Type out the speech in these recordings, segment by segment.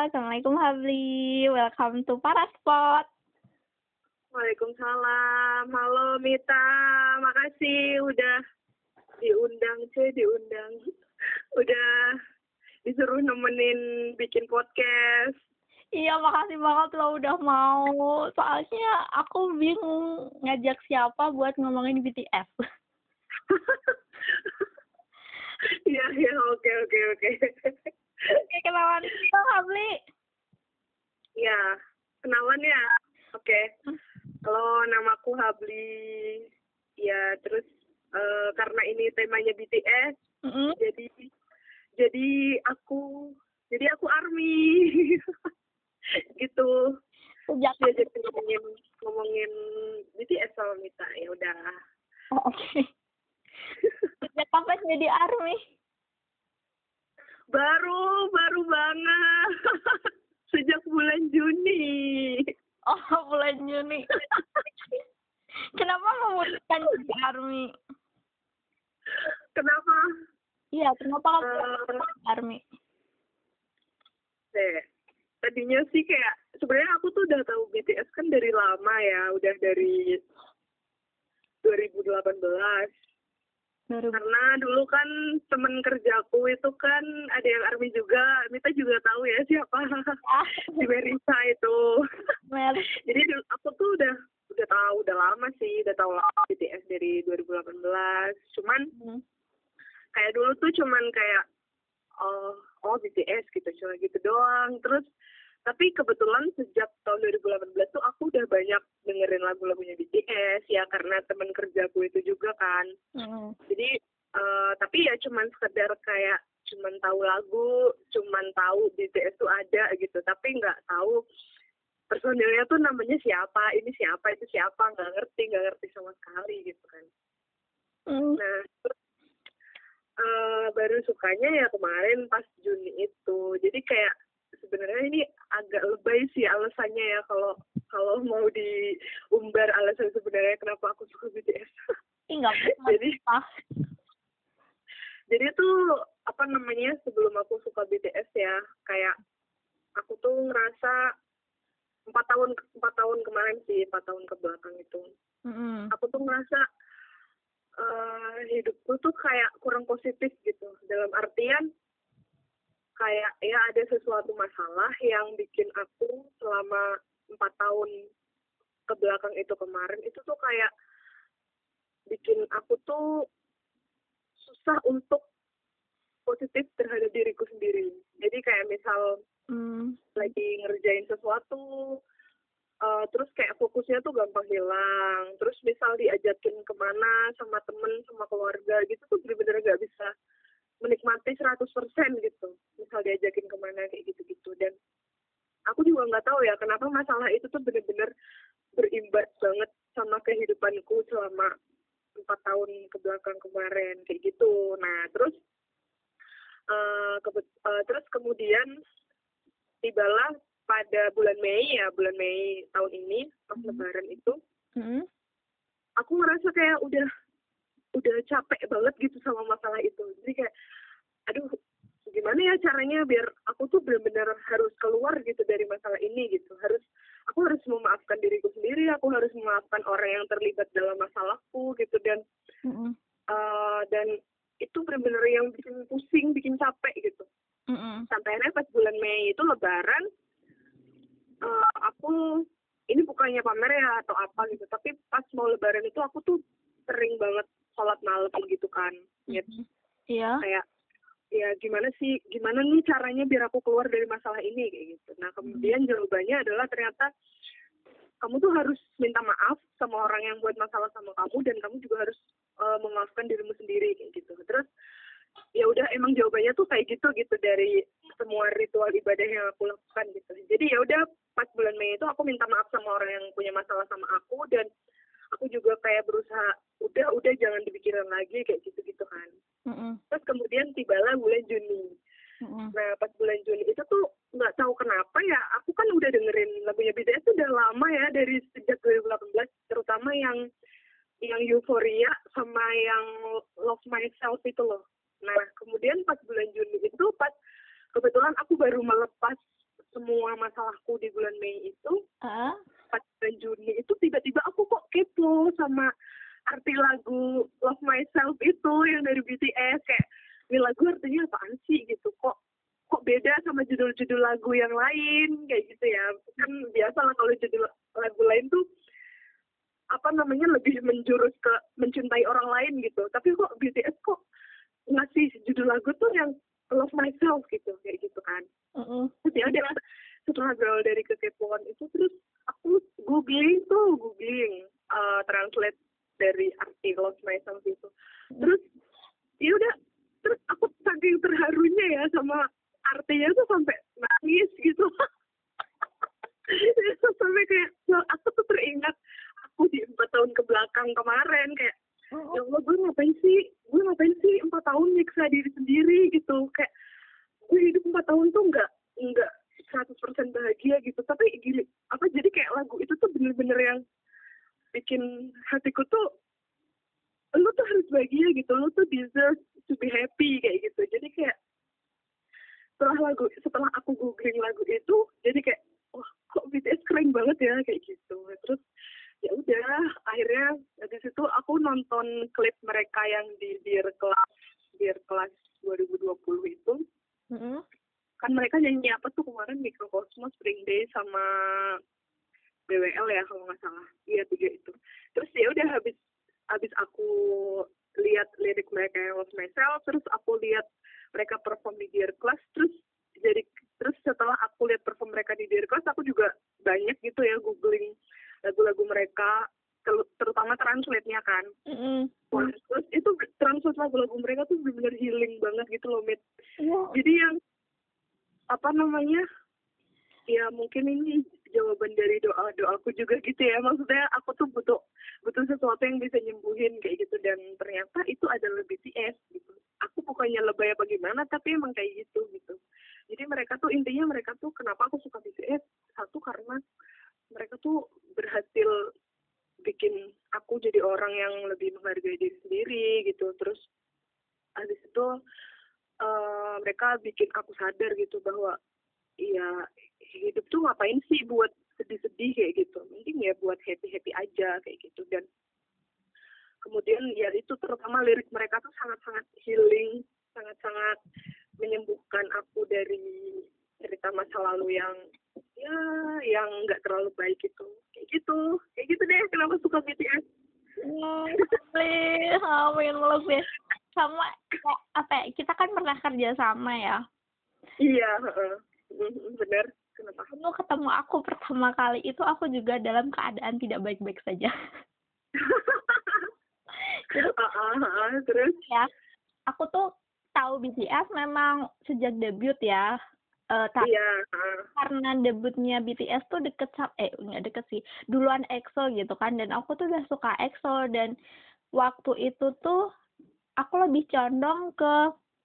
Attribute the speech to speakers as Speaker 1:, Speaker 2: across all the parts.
Speaker 1: Assalamualaikum Habli. Welcome to Paraspot.
Speaker 2: Waalaikumsalam. Halo Mita, makasih udah diundang sih, diundang. Udah disuruh nemenin bikin podcast.
Speaker 1: Iya, makasih banget lo udah mau. Soalnya aku bingung ngajak siapa buat ngomongin BTS.
Speaker 2: Iya, iya, oke, oke, oke.
Speaker 1: Oke, kenalan dong, Habli.
Speaker 2: Ya, kenalan ya. Oke. Kalau namaku Habli, ya terus eh, karena ini temanya BTS,
Speaker 1: Mm-mm.
Speaker 2: jadi jadi aku jadi aku army gitu
Speaker 1: Sejak
Speaker 2: ya jadi ngomongin ngomongin BTS sama Mita ya udah
Speaker 1: Oh, Oke. Sejak kapan jadi army?
Speaker 2: Baru baru banget sejak bulan Juni
Speaker 1: Oh, bulan Juni. Kenapa memutuskan jadi army?
Speaker 2: kenapa
Speaker 1: Iya, kenapa kamu jadi army?
Speaker 2: deh tadinya sih kayak sebenarnya aku tuh udah tahu BTS kan dari lama ya udah dari 2018
Speaker 1: Baru
Speaker 2: karena dulu kan temen kerjaku itu kan ada yang army juga. Mita juga tahu ya siapa?
Speaker 1: Ah,
Speaker 2: si Merisa itu. Jadi aku tuh udah udah tahu udah lama sih. Udah tahu lama BTS dari 2018 cuman
Speaker 1: Hmm.
Speaker 2: kayak dulu tuh cuman kayak oh oh BTS gitu. Cuma gitu doang. Terus tapi kebetulan sejak tahun 2018 tuh aku udah banyak dengerin lagu-lagunya BTS ya karena temen kerjaku itu juga kan
Speaker 1: Mm.
Speaker 2: jadi eh, tapi ya cuman sekedar kayak cuman tahu lagu cuman tahu BTS tuh ada gitu tapi nggak tahu personilnya tuh namanya siapa ini siapa itu siapa nggak ngerti nggak ngerti sama sekali gitu kan
Speaker 1: Mm.
Speaker 2: nah eh, baru sukanya ya kemarin pas Juni itu jadi kayak sebenarnya ini agak lebay sih alasannya ya kalau kalau mau diumbar alasan sebenarnya kenapa aku suka BTS
Speaker 1: Ih, nggak apa-apa.
Speaker 2: Jadi-
Speaker 1: Ah.
Speaker 2: jadi tuh apa namanya sebelum aku suka BTS ya kayak aku tuh ngerasa empat tahun empat tahun kemarin sih empat tahun ke belakang itu
Speaker 1: Mm-mm.
Speaker 2: aku tuh ngerasa eh hidupku tuh kayak kurang positif gitu dalam artian kayak ya ada sesuatu masalah yang bikin aku selama empat tahun ke belakang itu kemarin itu tuh kayak bikin aku tuh susah untuk positif terhadap diriku sendiri jadi kayak misal
Speaker 1: Mm.
Speaker 2: lagi ngerjain sesuatu eh, terus kayak fokusnya tuh gampang hilang terus misal diajakin ke mana sama temen sama keluarga gitu tuh bener-bener gak bisa menikmati 100% gitu misal diajakin ke mana kayak gitu-gitu dan aku juga nggak tahu ya kenapa masalah itu tuh bener-bener berimbas banget sama kehidupanku selama empat tahun ke belakang kemarin kayak gitu nah terus eh, kebet- eh, terus kemudian tibalah pada bulan Mei ya bulan Mei tahun ini pas
Speaker 1: Mhm.
Speaker 2: lebaran itu
Speaker 1: Mm.
Speaker 2: aku ngerasa kayak udah udah capek banget gitu sama masalah itu jadi kayak aduh gimana ya caranya biar aku tuh benar-benar harus keluar gitu dari masalah ini gitu harus aku harus memaafkan diriku sendiri aku harus memaafkan orang yang terlibat dalam masalahku gitu dan
Speaker 1: Mm-mm.
Speaker 2: eh, dan itu benar-benar yang bikin pusing bikin capek gitu
Speaker 1: Mm-mm.
Speaker 2: sampai akhirnya pas bulan Mei itu lebaran eh, aku ini bukannya pamer ya atau apa gitu tapi pas mau lebaran itu aku tuh sering banget sholat malam gitu kan
Speaker 1: Mm-mm. Iya.
Speaker 2: kayak ya gimana sih gimana nih caranya biar aku keluar dari masalah ini kayak gitu. Nah kemudian jawabannya adalah ternyata kamu tuh harus minta maaf sama orang yang buat masalah sama kamu dan kamu juga harus eh, memaafkan dirimu sendiri kayak gitu. Terus ya udah emang jawabannya tuh kayak gitu gitu dari semua ritual ibadah yang aku lakukan gitu. Jadi ya udah pas bulan Mei itu aku minta maaf sama orang yang punya masalah sama aku dan aku juga kayak berusaha udah udah jangan dipikirin lagi kayak gitu gitu kan
Speaker 1: Mm-mm.
Speaker 2: terus kemudian tibalah bulan Juni
Speaker 1: Mm-mm.
Speaker 2: nah pas bulan Juni itu tuh nggak tahu kenapa ya aku kan udah dengerin lagunya BTS tuh udah lama ya dari sejak 2018 terutama yang yang Euphoria sama yang Love Myself itu loh nah kemudian pas bulan Juni itu pas kebetulan aku baru melepas semua masalahku di bulan Mei itu pas bulan Juni itu tiba-tiba aku kok kepo sama arti lagu Love Myself itu yang dari BTS kayak ini lagu artinya apaan sih? Gitu. Kok kok beda sama judul-judul lagu yang lain? Kayak gitu ya. Kan biasa lah kalau judul lagu lain tuh apa namanya lebih menjurus ke mencintai orang lain gitu. Tapi kok BTS kok ngasih judul lagu tuh yang Love Myself gitu kayak gitu kan.
Speaker 1: Mm-mm.
Speaker 2: terus ya udah setelah berawal dari kekepoan itu terus aku googling tuh googling uh, translate dari arti Love Myself itu. Terus ya udah terus aku saking terharunya ya sama artinya tuh sampai nangis gitu. Sampai kayak aku tuh teringat aku di empat tahun ke belakang kemarin kayak ya Allah gue ngapain sih? Gue ngapain sih empat tahun nyiksa diri sendiri gitu? Kayak gue hidup empat tahun tuh nggak nggak 100% bahagia gitu. Tapi gini apa jadi kayak lagu itu tuh bener-bener yang bikin hatiku tuh lu tuh harus bahagia gitu. Lu tuh deserve to be happy kayak gitu. Jadi kayak setelah lagu setelah aku googling lagu itu jadi kayak wah kok BTS keren banget ya kayak gitu. Terus ya udah akhirnya dari situ aku nonton klip mereka yang di Dear Class Dear Class 2020 itu.
Speaker 1: Mm-mm.
Speaker 2: kan mereka nyanyi apa tuh kemarin? Microcosmos Spring Day sama BWL ya kalau nggak salah. Iya tiga itu. Terus ya udah habis habis aku lihat lirik mereka yang Love Myself terus aku lihat mereka perform di Dear Class terus jadi terus setelah aku lihat perform mereka di Dear Class aku juga banyak gitu ya googling lagu-lagu mereka ter- terutama translate-nya kan. Terus itu translate lagu-lagu mereka tuh benar-benar healing banget gitu loh Mit.
Speaker 1: Iya.
Speaker 2: jadi yang apa namanya ya mungkin ini jawaban dari doa doaku juga gitu ya. Maksudnya aku tuh butuh butuh sesuatu yang bisa nyembuhin kayak gitu. Dan ternyata itu adalah BTS gitu. Aku bukannya lebay apa gimana tapi emang kayak gitu gitu. Jadi mereka tuh intinya mereka tuh kenapa aku suka BTS satu karena mereka tuh berhasil bikin aku jadi orang yang lebih menghargai diri sendiri gitu. Terus habis itu eh, mereka bikin aku sadar gitu bahwa ya hidup tuh ngapain sih buat sedih-sedih kayak gitu? Mending ya buat happy-happy aja kayak gitu. Dan kemudian ya itu terutama lirik mereka tuh sangat-sangat healing sangat-sangat menyembuhkan aku dari cerita masa lalu yang ya yang nggak terlalu baik itu kayak gitu kayak gitu deh kenapa suka BTS
Speaker 1: Hmm, please, amin lebih sama kayak apa ya, kita kan pernah kerja sama ya.
Speaker 2: iya heeh. Mhm, bener kenapa
Speaker 1: Kamu ketemu aku pertama kali itu aku juga dalam keadaan tidak baik-baik saja. Jadi
Speaker 2: Heeh, heeh, terus
Speaker 1: ya, aku tuh tahu BTS memang sejak debut ya. Eh, tapi
Speaker 2: iya
Speaker 1: karena debutnya BTS tuh deket sama eh nggak deket sih. Duluan EXO gitu kan dan aku tuh udah suka EXO dan waktu itu tuh aku lebih condong ke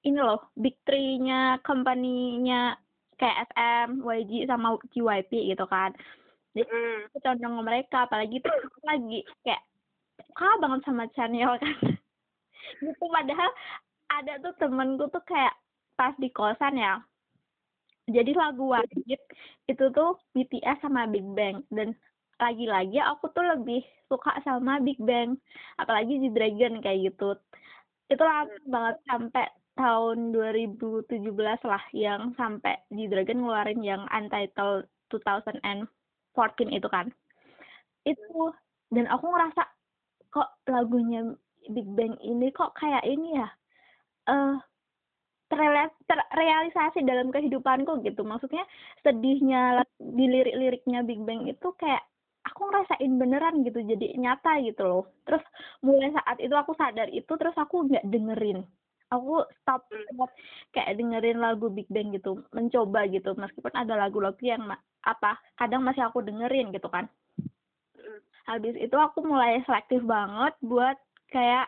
Speaker 1: ini loh big three-nya company-nya kayak SM, YG sama JYP gitu kan. Jadi
Speaker 2: Mm.
Speaker 1: aku condong ke mereka apalagi tuh aku lagi kayak suka banget sama channel kan. Gitu padahal ada tuh temenku tuh kayak pas di kosan ya jadi lagu wajib itu tuh BTS sama Big Bang. Dan lagi-lagi aku tuh lebih suka sama Big Bang apalagi di Dragon kayak gitu. Itu lama banget sampai tahun 2017 lah yang sampai di Dragon ngeluarin yang Untitled 2014 itu kan. Itu dan aku ngerasa kok lagunya Big Bang ini kok kayak ini ya? Eh terreal- terrealisasi dalam kehidupanku gitu. Maksudnya sedihnya di lirik-liriknya Big Bang itu kayak aku ngerasain beneran gitu jadi nyata gitu loh. Terus mulai saat itu aku sadar itu terus aku nggak dengerin. Aku stop buat kayak dengerin lagu Big Bang gitu mencoba gitu. Meskipun ada lagu-lagu yang apa kadang masih aku dengerin gitu kan.
Speaker 2: Mm.
Speaker 1: habis itu aku mulai selektif banget buat kayak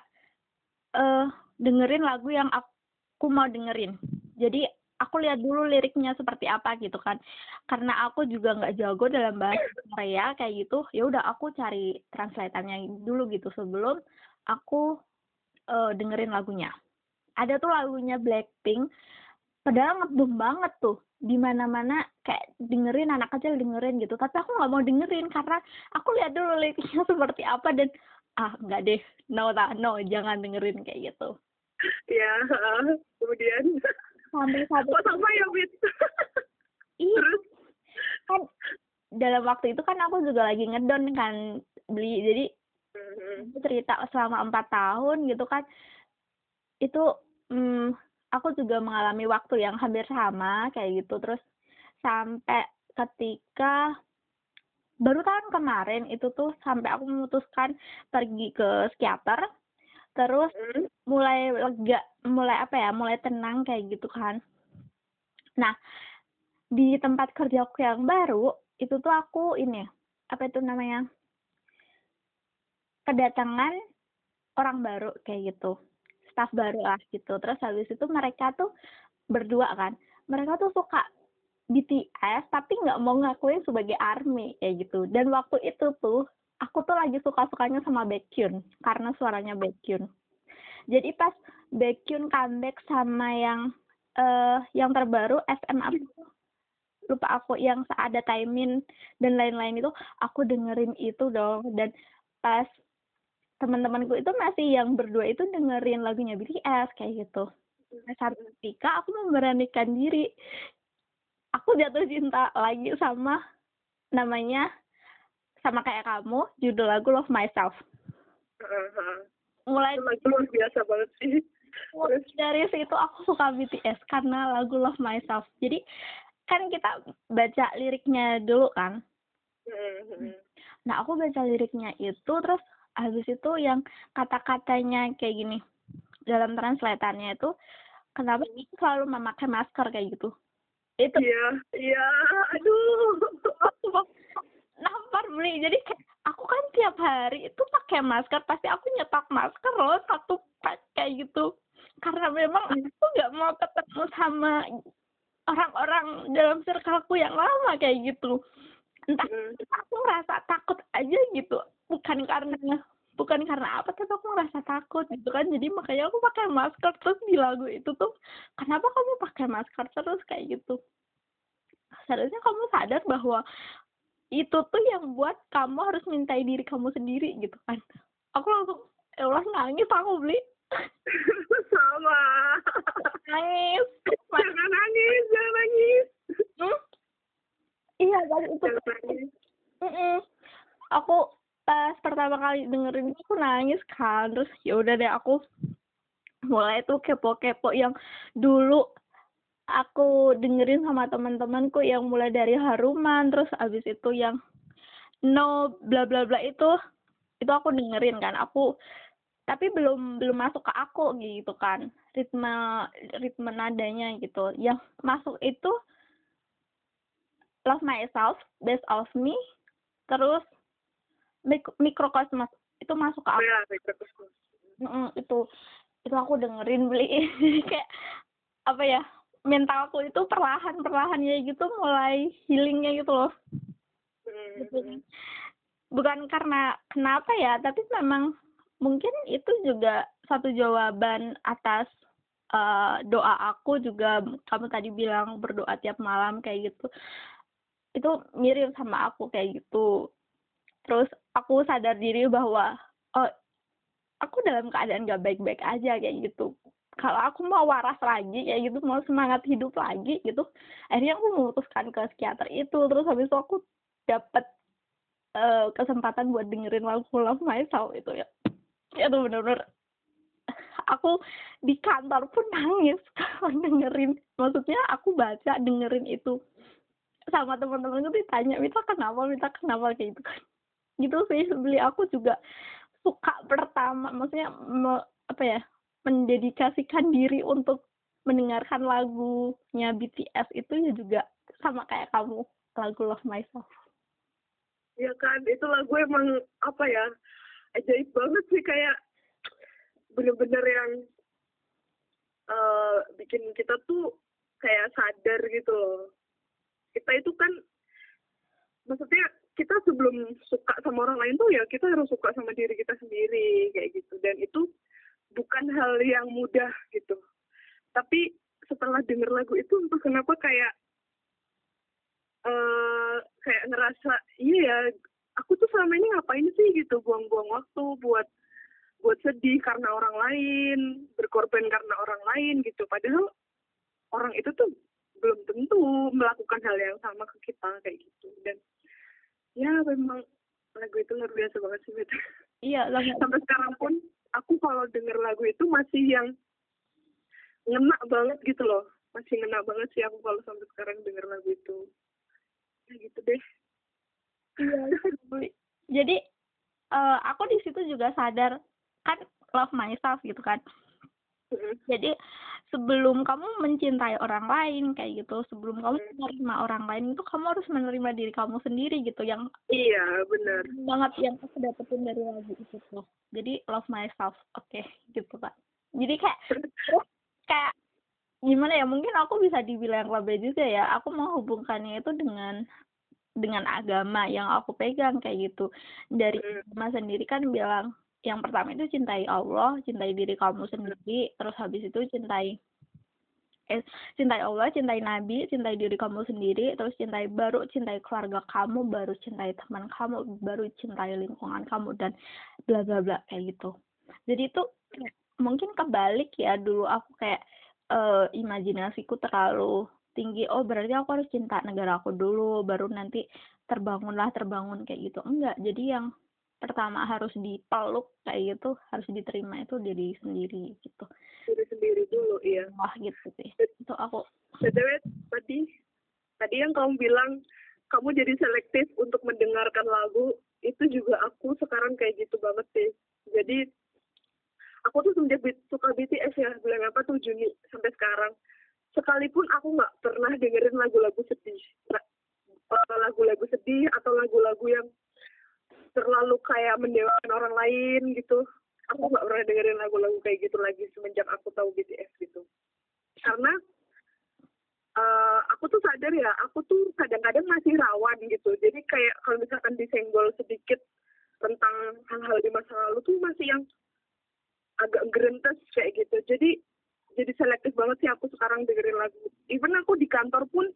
Speaker 1: eh dengerin lagu yang aku mau dengerin. Jadi aku lihat dulu liriknya seperti apa gitu kan. Karena aku juga nggak jago dalam bahasa Korea kayak gitu ya udah aku cari translatannya dulu gitu sebelum aku eh, dengerin lagunya. Ada tuh lagunya Blackpink padahal ngeboom banget tuh. Di mana-mana kayak dengerin anak kecil dengerin gitu. Tapi aku nggak mau dengerin karena aku lihat dulu liriknya seperti apa dan ah nggak deh. No tak no jangan dengerin kayak gitu
Speaker 2: ya kemudian
Speaker 1: sampai satu.
Speaker 2: Kok sama ya Wit terus?
Speaker 1: Kan dalam waktu itu kan aku juga lagi ngedon kan beli. Jadi
Speaker 2: Mhm.
Speaker 1: aku cerita selama empat tahun gitu kan. Itu hmm, aku juga mengalami waktu yang hampir sama kayak gitu. Terus sampai ketika baru tahun kemarin itu tuh sampai aku memutuskan pergi ke psikiater terus
Speaker 2: Mhm.
Speaker 1: mulai lega mulai apa ya mulai tenang kayak gitu kan. Nah di tempat kerjaku yang baru itu tuh aku ini apa itu namanya kedatangan orang baru kayak gitu. Staff baru lah gitu. Terus habis itu mereka tuh berdua kan mereka tuh suka BTS tapi nggak mau ngakuin sebagai ARMY kayak gitu. Dan waktu itu tuh aku tuh lagi suka sukanya sama Baekhyun karena suaranya Baekhyun jadi pas Baekhyun comeback sama yang eh yang terbaru SM apa itu? lupa aku yang ada Taimin dan lain-lain itu aku dengerin itu dong dan pas teman-temanku itu masih yang berdua itu dengerin lagunya BTS kayak gitu satu ketika aku memberanikan diri aku jatuh cinta lagi sama namanya sama kayak kamu judul lagu Love Myself.
Speaker 2: Aha.
Speaker 1: mulai
Speaker 2: Itu lagu luar biasa banget sih.
Speaker 1: Dari situ aku suka BTS karena lagu Love Myself. Jadi kan kita baca liriknya dulu kan?
Speaker 2: Mhm.
Speaker 1: nah aku baca liriknya itu terus habis itu yang kata-katanya kayak gini dalam translatannya itu kenapa sih selalu memakai masker? kayak gitu. Itu.
Speaker 2: Iya iya. Aduh
Speaker 1: nampar beli jadi kayak aku kan tiap hari itu pakai masker pasti aku nyetak masker loh satu pack kayak gitu. Karena memang aku nggak mau ketemu sama orang-orang dalam circleku yang lama kayak gitu. Entah
Speaker 2: Mhm.
Speaker 1: aku ngerasa takut aja gitu. Bukan karena bukan karena apa tapi aku ngerasa takut gitu kan. Jadi makanya aku pakai masker. Terus di lagu itu tuh kenapa kamu pakai masker terus kayak gitu? Seharusnya kamu sadar bahwa itu tuh yang buat kamu harus mintai diri kamu sendiri gitu kan. Aku langsung Allah nangis aku beli.
Speaker 2: Sama.
Speaker 1: Nangis.
Speaker 2: Jangan nangis jangan nangis.
Speaker 1: Hmm? iya tadi itu
Speaker 2: nangis.
Speaker 1: Mm-mm. aku pas pertama kali dengerin itu aku nangis kan. Terus ya udah deh aku mulai tuh kepo-kepo yang dulu aku dengerin sama teman-temanku yang mulai dari haruman terus abis itu yang no bla bla bla itu itu aku dengerin kan. Aku tapi belum belum masuk ke aku gitu kan. Ritme ritme nadanya gitu. Yang masuk itu love myself best of me terus Mik- microcosmos itu masuk ke aku.
Speaker 2: Ya.
Speaker 1: Mm, itu itu aku dengerin beli. Kayak apa ya mentalku itu perlahan perlahan ya gitu mulai healingnya gitu loh.
Speaker 2: Mhm.
Speaker 1: bukan karena kenapa ya tapi memang mungkin itu juga satu jawaban atas eh, doa aku juga. Kamu tadi bilang berdoa tiap malam kayak gitu. Itu mirip sama aku kayak gitu. Terus aku sadar diri bahwa oh aku dalam keadaan gak baik-baik aja kayak gitu kalau aku mau waras lagi kayak gitu mau semangat hidup lagi gitu akhirnya aku memutuskan ke psikiater itu. Terus habis itu aku dapat eh, kesempatan buat dengerin lagu Love Myself itu ya. Itu bener-bener aku di kantor pun nangis kalau dengerin. Maksudnya aku baca dengerin itu. Sama teman-teman itu ditanya Mita kenapa? Mita kenapa? Kayak gitu kan. Gitu sih beli aku juga suka pertama maksudnya me- apa ya mendedikasikan diri untuk mendengarkan lagunya BTS itu ya juga sama kayak kamu lagu Love Myself.
Speaker 2: Ya kan itu lagu emang apa ya ajaib banget sih kayak bener-bener yang eh bikin kita tuh kayak sadar gitu loh. Kita itu kan maksudnya kita sebelum suka sama orang lain tuh ya kita harus suka sama diri kita sendiri kayak gitu. Dan itu bukan hal yang mudah gitu. Tapi setelah denger lagu itu entah kenapa kayak uh, kayak ngerasa iya ya aku tuh selama ini ngapain sih gitu buang-buang waktu buat buat sedih karena orang lain berkorban karena orang lain gitu. Padahal orang itu tuh belum tentu melakukan hal yang sama ke kita kayak gitu. Dan ya memang lagu itu luar biasa banget sih gitu.
Speaker 1: iya lagu
Speaker 2: sampai sekarang pun aku kalau denger lagu itu masih yang ngena banget gitu loh. Masih ngena banget sih aku kalau sampai sekarang denger lagu itu. Ya gitu deh.
Speaker 1: Iya jadi uh, aku di situ juga sadar. Kan love myself gitu kan. Jadi sebelum kamu mencintai orang lain kayak gitu. Sebelum kamu menerima orang lain itu kamu harus menerima diri kamu sendiri gitu yang
Speaker 2: iya benar.
Speaker 1: banget yang aku dapetin dari lagu itu tuh. Jadi love myself. Oke okay, gitu kan jadi kayak kayak gimana ya mungkin aku bisa dibilang lebih juga ya aku mau hubungkannya itu dengan dengan agama yang aku pegang kayak gitu. Dari agama sendiri kan bilang yang pertama itu cintai Allah, cintai diri kamu sendiri, terus habis itu cintai eh, cintai Allah, cintai Nabi, cintai diri kamu sendiri, terus cintai baru cintai keluarga kamu, baru cintai teman kamu, baru cintai lingkungan kamu dan bla bla bla kayak gitu. Jadi itu mungkin kebalik ya dulu aku kayak uh, imajinasiku terlalu tinggi. Oh berarti aku harus cinta negara aku dulu, baru nanti terbangunlah terbangun kayak gitu. Enggak. Jadi yang pertama harus dipeluk kayak gitu harus diterima itu diri sendiri gitu.
Speaker 2: Diri sendiri dulu iya.
Speaker 1: Wah gitu sih. Itu aku
Speaker 2: btw tadi tadi yang kamu bilang kamu jadi selektif untuk mendengarkan lagu itu juga aku sekarang kayak gitu banget sih. Jadi aku tuh semenjak suka BTS ya bulan apa tuh Juni sampai sekarang. Sekalipun aku nggak pernah dengerin lagu-lagu sedih. Eh, lagu-lagu sedih atau lagu-lagu yang terlalu kayak mendewakan orang lain gitu. Aku nggak pernah dengerin lagu-lagu kayak gitu lagi semenjak aku tahu BTS gitu. Karena uh, aku tuh sadar ya aku tuh kadang-kadang masih rawan gitu. Jadi kayak kalau misalkan disenggol sedikit tentang hal-hal di masa lalu tuh masih yang agak gerentes kayak gitu. Jadi jadi selektif banget sih aku sekarang dengerin lagu. Even aku di kantor pun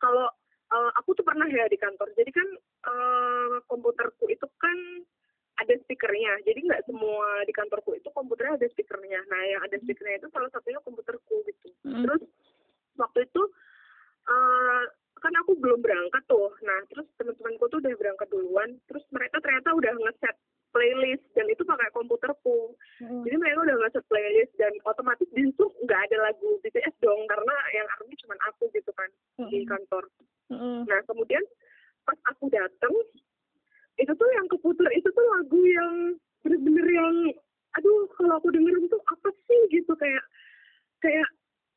Speaker 2: kalau uh, aku tuh pernah ya di kantor. Jadi kan uh, komputerku itu kan ada speakernya. Jadi nggak semua di kantorku itu komputernya ada speakernya. Nah yang ada speakernya itu salah satunya komputerku gitu. Mm. terus waktu itu uh, kan aku belum berangkat tuh. Nah terus teman-temanku tuh udah berangkat duluan. Terus mereka ternyata udah ngeset playlist dan itu pakai komputerku mm. jadi mereka udah ngeset playlist dan otomatis di situ nggak ada lagu BTS dong karena yang army cuma aku gitu kan mm. di kantor mm. nah kemudian pas aku dateng itu tuh yang keputar itu tuh lagu yang bener-bener yang aduh kalau aku dengerin tuh apa sih gitu kayak kayak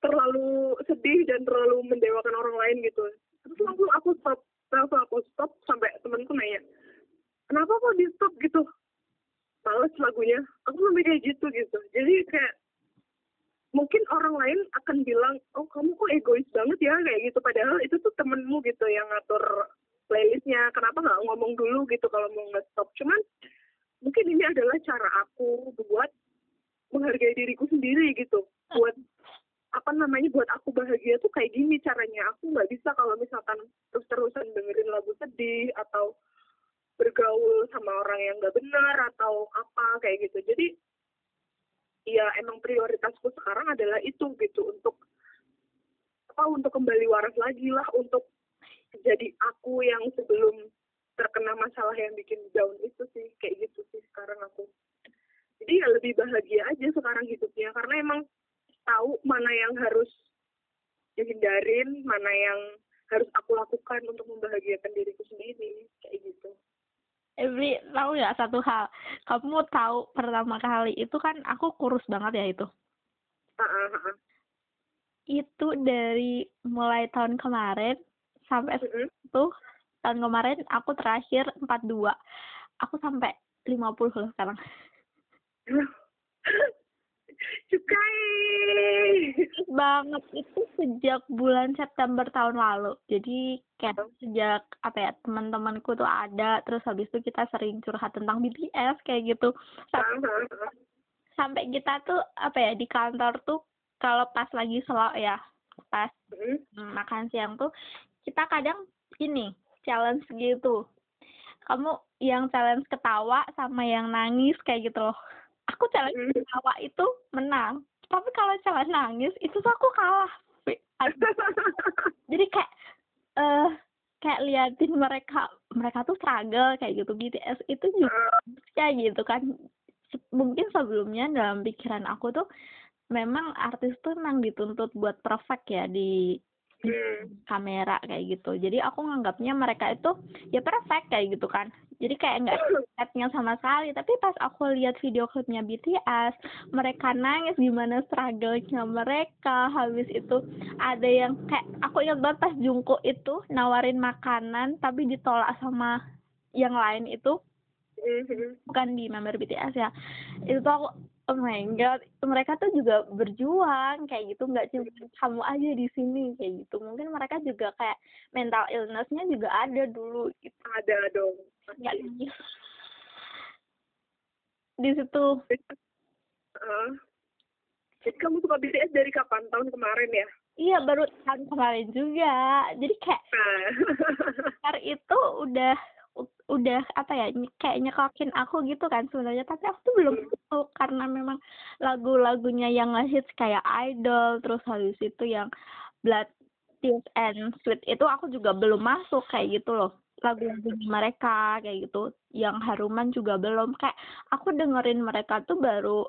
Speaker 2: terlalu sedih dan terlalu mendewakan orang lain gitu terus langsung aku stop langsung aku stop sampai temenku nanya kenapa kok di stop gitu males lagunya. Aku lebih kayak gitu gitu. Jadi kayak mungkin orang lain akan bilang oh kamu kok egois banget ya kayak gitu. Padahal itu tuh temenmu gitu yang ngatur playlistnya. Kenapa nggak ngomong dulu gitu kalau mau nge-stop? Cuman mungkin ini adalah cara aku buat menghargai diriku sendiri gitu. Buat apa namanya buat aku bahagia tuh kayak gini caranya. Aku nggak bisa kalau misalkan terus-terusan dengerin lagu sedih atau bergaul sama orang yang nggak benar atau apa kayak gitu. Jadi ya emang prioritasku sekarang adalah itu gitu. Untuk apa untuk kembali waras lagi lah untuk jadi aku yang sebelum terkena masalah yang bikin down itu sih kayak gitu sih sekarang aku. Jadi ya lebih bahagia aja sekarang hidupnya karena emang tahu mana yang harus dihindarin mana yang harus aku lakukan untuk membahagiakan diriku sendiri kayak gitu
Speaker 1: Every tahu ya satu hal. Kamu tahu pertama kali itu kan aku kurus banget ya itu?
Speaker 2: Uh, uh, uh.
Speaker 1: itu dari mulai tahun kemarin sampai itu tahun kemarin aku terakhir 42 aku sampai 50 loh sekarang
Speaker 2: cukai.
Speaker 1: Banget. Itu sejak bulan September tahun lalu. Jadi kayak sejak apa ya teman-temanku tuh ada. Terus habis itu kita sering curhat tentang BTS kayak gitu. Sampai, sampai kita tuh apa ya di kantor tuh kalau pas lagi selok ya pas makan siang tuh kita kadang ini challenge gitu. Kamu yang challenge ketawa sama yang nangis kayak gitu loh aku challenge
Speaker 2: Hmm.
Speaker 1: ketawa itu menang. Tapi kalau challenge nangis itu tuh aku kalah jadi kayak eh kayak liatin mereka mereka tuh struggle kayak gitu. BTS itu juga ya gitu kan. Mungkin sebelumnya dalam pikiran aku tuh memang artis tuh memang dituntut buat perfect ya di
Speaker 2: Hmm.
Speaker 1: kamera kayak gitu. Jadi aku nganggapnya mereka itu ya perfect kayak gitu kan. Jadi kayak nggak setnya sama sekali. Tapi pas aku lihat video klipnya BTS mereka nangis gimana struggle-nya mereka. Habis itu ada yang kayak aku ingat banget pas Jungkook itu nawarin makanan tapi ditolak sama yang lain itu.
Speaker 2: Mhm.
Speaker 1: bukan di member BTS ya. Itu tuh aku oh my god mereka tuh juga berjuang kayak gitu. Nggak cuma kamu aja di sini kayak gitu. Mungkin mereka juga kayak mental illnessnya juga ada dulu gitu.
Speaker 2: Ada dong.
Speaker 1: Nangis di situ.
Speaker 2: Heeh. jadi kamu suka BTS dari kapan? Tahun kemarin ya?
Speaker 1: Iya baru tahun kemarin juga. Jadi kayak
Speaker 2: nah.
Speaker 1: Itu udah udah apa ya kayak nyekokin aku gitu kan sebenarnya. Tapi aku tuh belum tahu karena memang lagu-lagunya yang ngehits kayak Idol terus habis itu yang Blood Tears and Sweet itu aku juga belum masuk kayak gitu loh. Lagu-lagunya mereka kayak gitu. Yang Haruman juga belum. Kayak aku dengerin mereka tuh baru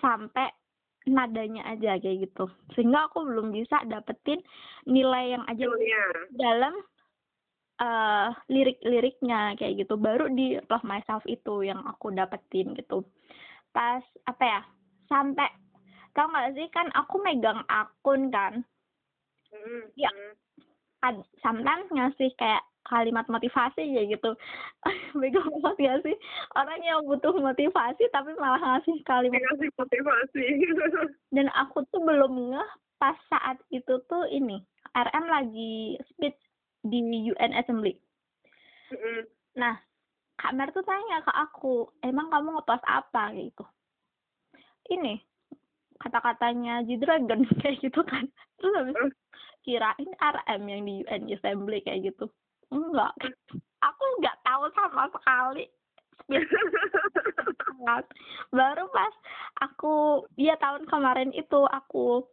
Speaker 1: sampai nadanya aja kayak gitu. Sehingga aku belum bisa dapetin nilai yang aja dalam eh lirik-liriknya kayak gitu baru di Love Myself itu yang aku dapetin gitu pas apa ya sampai tau gak sih kan aku megang akun kan
Speaker 2: Hmm.
Speaker 1: Ya. ad, sometimes ngasih kayak kalimat motivasi ya gitu megang banget gak sih orang yang butuh motivasi tapi malah ngasih kalimat
Speaker 2: Dikasih motivasi.
Speaker 1: dan aku tuh belum ngeh pas saat itu tuh ini RM lagi speech di UN Assembly. Nah, Kak Mer tuh tanya ke aku, emang kamu ngepost apa gitu? Ini kata-katanya G-Dragon kayak gitu kan. Terus habis itu kirain RM yang di UN Assembly kayak gitu. Enggak. Aku nggak tahu sama sekali. Baru pas aku ya tahun kemarin itu aku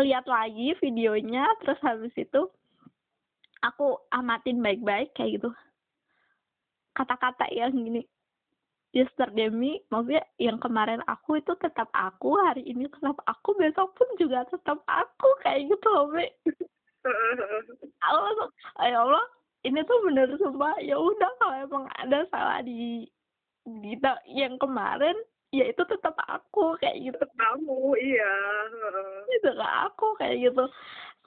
Speaker 1: lihat lagi videonya terus habis itu aku amatin baik-baik kayak gitu. Kata-kata yang gini yesterday me maksudnya yang kemarin aku itu tetap aku hari ini tetap aku besok pun juga tetap aku kayak gitu loh Be. aku langsung ya Allah ini tuh bener sumpah. Ya udah kalau emang ada salah di di yang kemarin ya itu tetap aku kayak gitu.
Speaker 2: Kamu, iya.
Speaker 1: Itu gak aku kayak gitu.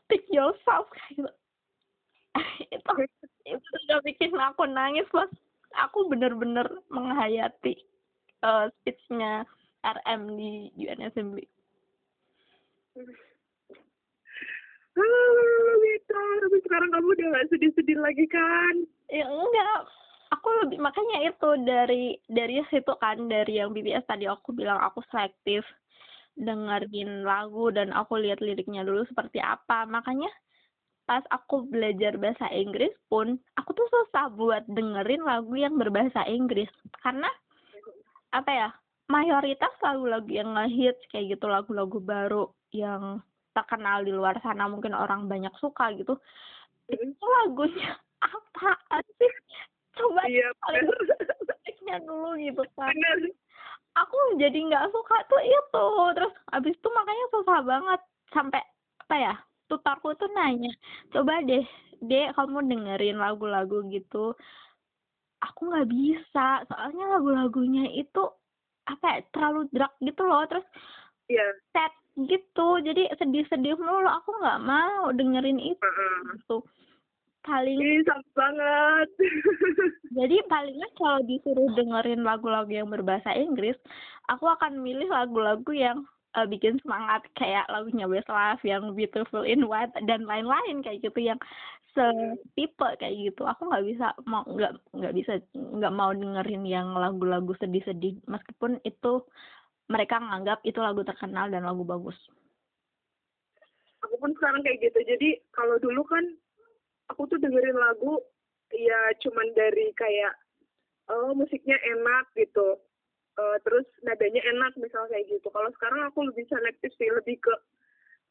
Speaker 1: Speak yourself kayak gitu itu itu udah bikin aku nangis pas aku bener-bener menghayati eh speechnya RM di UN Assembly
Speaker 2: Mita, tapi sekarang kamu udah gak sedih-sedih lagi kan?
Speaker 1: ya enggak. Aku lebih makanya itu dari dari situ kan dari yang BTS tadi aku bilang aku selektif dengerin lagu dan aku lihat liriknya dulu seperti apa. Makanya pas aku belajar bahasa Inggris pun aku tuh susah buat dengerin lagu yang berbahasa Inggris karena apa ya mayoritas lagu-lagu yang ngehits kayak gitu lagu-lagu baru yang terkenal di luar sana mungkin orang banyak suka gitu
Speaker 2: Mm-mm.
Speaker 1: itu lagunya apaan sih coba
Speaker 2: Iya, bener.
Speaker 1: liriknya dulu gitu kan
Speaker 2: Bener.
Speaker 1: aku jadi nggak suka tuh itu terus abis itu makanya susah banget sampai apa ya tutorku tuh nanya coba deh dek kamu dengerin lagu-lagu gitu aku nggak bisa soalnya lagu-lagunya itu apa ya terlalu drag gitu loh terus
Speaker 2: Iya.
Speaker 1: sad gitu jadi sedih-sedih mulu aku nggak mau dengerin itu
Speaker 2: Heeh.
Speaker 1: gitu paling
Speaker 2: Ih, banget.
Speaker 1: Jadi palingnya kalau disuruh dengerin lagu-lagu yang berbahasa Inggris, aku akan milih lagu-lagu yang eh, bikin semangat kayak lagunya Westlife yang Beautiful in White dan lain-lain kayak gitu yang setipe kayak gitu. Aku nggak bisa mau nggak nggak bisa nggak mau dengerin yang lagu-lagu sedih-sedih meskipun itu mereka nganggap itu lagu terkenal dan lagu bagus.
Speaker 2: aku pun sekarang kayak gitu. Jadi kalau dulu kan aku tuh dengerin lagu ya cuman dari kayak oh musiknya enak gitu uh, terus nadanya enak misal kayak gitu. Kalau sekarang aku lebih selektif sih lebih ke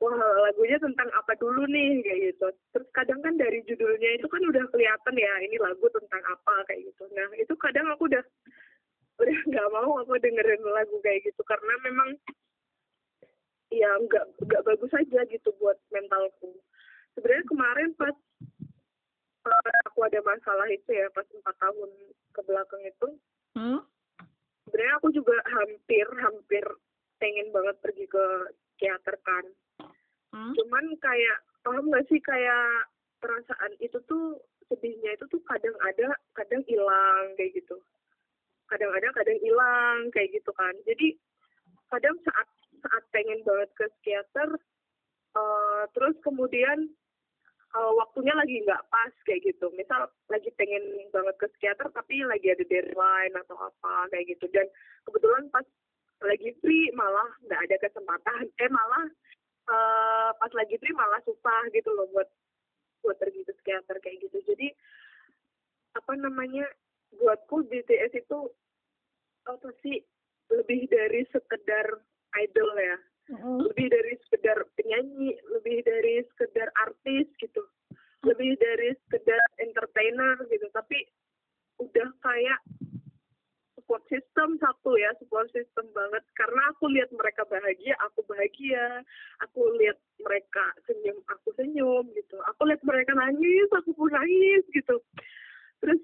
Speaker 2: wah lagunya tentang apa dulu nih kayak gitu. Terus kadang kan dari judulnya itu kan udah kelihatan ya ini lagu tentang apa kayak gitu. Nah itu kadang aku udah udah nggak mau aku dengerin lagu kayak gitu. Karena memang ya nggak nggak bagus aja gitu buat mentalku. Sebenarnya kemarin pas uh, aku ada masalah itu ya pas empat tahun ke belakang itu hmm? Sebenarnya aku juga hampir hampir pengen banget pergi ke teater kan. Hmm? cuman kayak paham nggak sih kayak perasaan itu tuh sedihnya itu tuh kadang ada kadang hilang kayak gitu. Kadang ada kadang hilang kayak gitu kan. Jadi kadang saat saat pengen banget ke psikiater uh, terus kemudian uh, waktunya lagi nggak pas kayak gitu. Misal lagi pengen banget ke psikiater tapi lagi ada deadline atau apa kayak gitu. Dan kebetulan pas lagi free malah nggak ada kesempatan. Eh malah uh, pas lagi free malah susah gitu loh buat buat pergi ke psikiater kayak gitu. Jadi apa namanya buatku BTS itu apa sih lebih dari sekedar idol ya mm-hmm. lebih dari sekedar penyanyi lebih dari sekedar artis gitu. Lebih dari sekedar entertainer gitu. Tapi udah kayak support system satu ya support system banget. Karena aku lihat mereka bahagia aku bahagia. Aku lihat mereka senyum aku senyum gitu. Aku lihat mereka nangis aku pun nangis gitu. Terus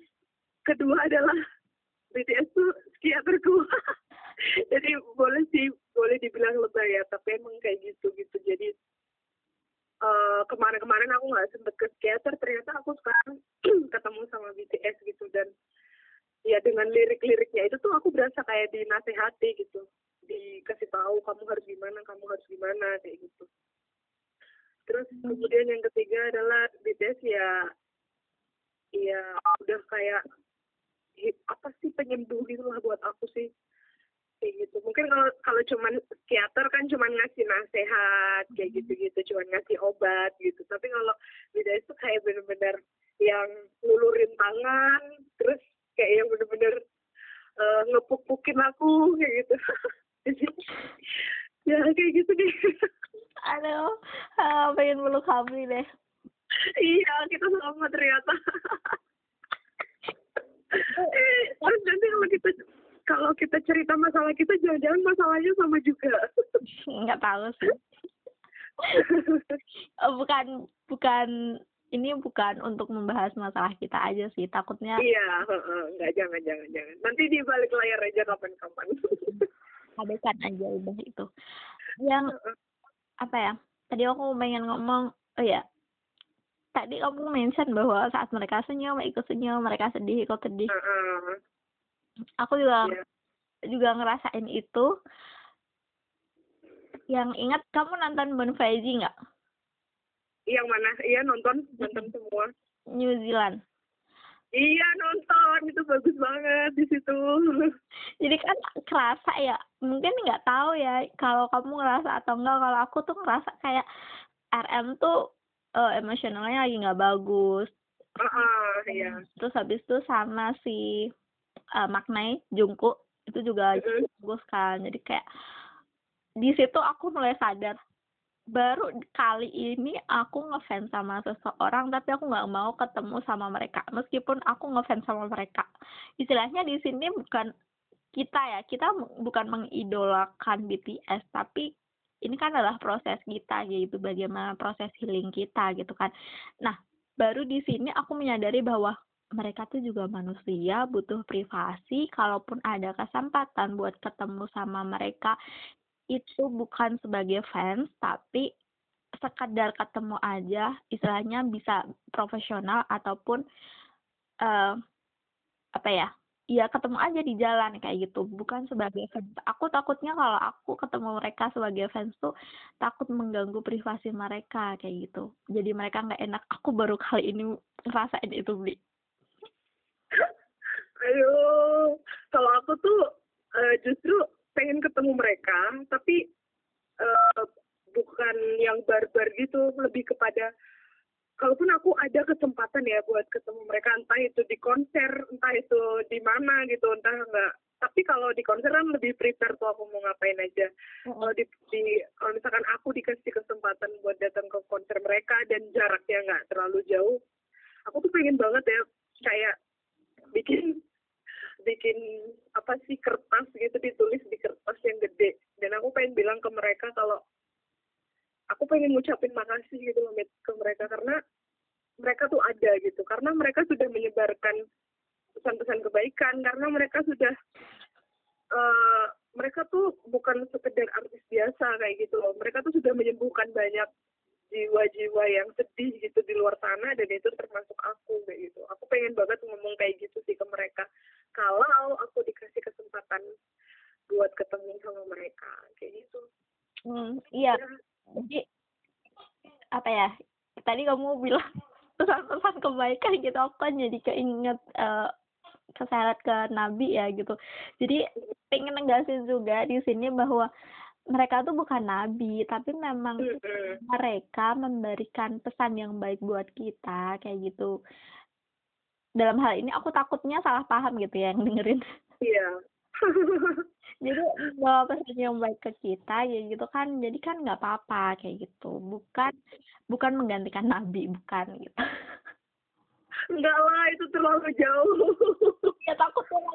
Speaker 2: kedua adalah BTS tuh psikiaterku jadi boleh sih boleh dibilang lebay ya tapi emang kayak gitu gitu jadi uh, kemarin-kemarin aku nggak sempet ke psikiater ternyata aku sekarang ketemu sama BTS gitu. Dan ya dengan lirik-liriknya itu tuh aku berasa kayak dinasehati gitu. Dikasih tahu kamu harus gimana kamu harus gimana kayak gitu. Terus kemudian yang ketiga adalah BTS ya ya udah kayak apa sih penyembuh gitu lah buat aku sih kayak gitu. Mungkin kalau kalau cuman psikiater kan cuman ngasih nasihat kayak gitu gitu cuman ngasih obat gitu. Tapi kalau beda itu kayak bener-bener yang ngulurin tangan terus kayak yang bener-bener uh, ngepuk-pukin aku kayak gitu. Ya kayak gitu deh.
Speaker 1: Aduh uh, pengen meluk kami deh.
Speaker 2: Iya kita sama ternyata. Eh, terus nanti kalau kita kalau kita cerita masalah kita jangan-jangan masalahnya sama juga.
Speaker 1: Nggak tahu sih. Oh, bukan bukan ini bukan untuk membahas masalah kita aja sih. Takutnya
Speaker 2: iya nggak jangan jangan jangan. Nanti di balik layar aja kapan-kapan.
Speaker 1: Habiskan aja udah itu. Yang apa ya? Tadi aku pengen ngomong oh ya tadi kamu mention bahwa saat mereka senyum ikut senyum mereka sedih ikut sedih. Uh -uh. Aku juga yeah. juga ngerasain itu yang ingat kamu nonton Bon Faizi nggak
Speaker 2: yang mana iya nonton nonton semua
Speaker 1: New Zealand
Speaker 2: Iya nonton itu bagus banget di situ.
Speaker 1: Jadi kan kerasa ya, mungkin nggak tahu ya kalau kamu ngerasa atau enggak. Kalau aku tuh ngerasa kayak RM tuh uh, emosionalnya lagi nggak bagus.
Speaker 2: Uh, uh, iya.
Speaker 1: Terus habis itu sama si uh, Maknai Jungkook itu juga bagus kan. Jadi kayak di situ aku mulai sadar baru kali ini aku ngefans sama seseorang tapi aku nggak mau ketemu sama mereka. Meskipun aku ngefans sama mereka. Istilahnya di sini bukan kita ya kita bukan mengidolakan BTS tapi ini kan adalah proses kita yaitu bagaimana proses healing kita gitu kan. Nah baru di sini aku menyadari bahwa mereka tuh juga manusia butuh privasi kalaupun ada kesempatan buat ketemu sama mereka itu bukan sebagai fans tapi sekadar ketemu aja istilahnya bisa profesional ataupun uh, apa ya ya ketemu aja di jalan kayak gitu. Bukan sebagai fans. Aku takutnya kalau aku ketemu mereka sebagai fans tuh takut mengganggu privasi mereka kayak gitu. Jadi mereka nggak enak. Aku baru kali ini ngerasain itu beli
Speaker 2: ayo. Kalau aku tuh uh, justru pengen ketemu mereka tapi uh, bukan yang barbar gitu lebih kepada kalaupun aku ada kesempatan ya buat ketemu mereka entah itu di konser entah itu di mana gitu entah enggak. Tapi kalau di konser kan lebih prepare tuh aku mau ngapain aja. Kalau di, di kalau misalkan aku dikasih kesempatan buat datang ke konser mereka dan jaraknya nggak terlalu jauh aku tuh pengen banget ya kayak bikin bikin apa sih kertas gitu ditulis di kertas yang gede. Dan aku pengen bilang ke mereka kalau aku pengen ngucapin makasih gitu loh ke mereka. Karena mereka tuh ada gitu. Karena mereka sudah menyebarkan pesan-pesan kebaikan. Karena mereka sudah uh, mereka tuh bukan sekedar artis biasa kayak gitu loh. Mereka tuh sudah menyembuhkan banyak jiwa-jiwa yang sedih gitu di luar sana. Dan itu termasuk aku kayak gitu. Aku pengen banget ngomong kayak gitu sih ke mereka kalau aku dikasih kesempatan buat ketemu sama mereka. Kayak gitu.
Speaker 1: Hmm, iya. Ya. jadi apa ya tadi kamu bilang pesan-pesan kebaikan gitu aku kan jadi keinget uh, keseret ke nabi ya gitu. Jadi pengen negasin juga di sini bahwa mereka tuh bukan nabi tapi memang mereka memberikan pesan yang baik buat kita kayak gitu dalam hal ini aku takutnya salah paham gitu ya yang dengerin
Speaker 2: iya
Speaker 1: jadi bawa pesan yang baik ke kita ya gitu kan jadi kan nggak apa-apa kayak gitu bukan bukan menggantikan nabi bukan gitu
Speaker 2: Enggak lah, itu terlalu jauh.
Speaker 1: ya takut yang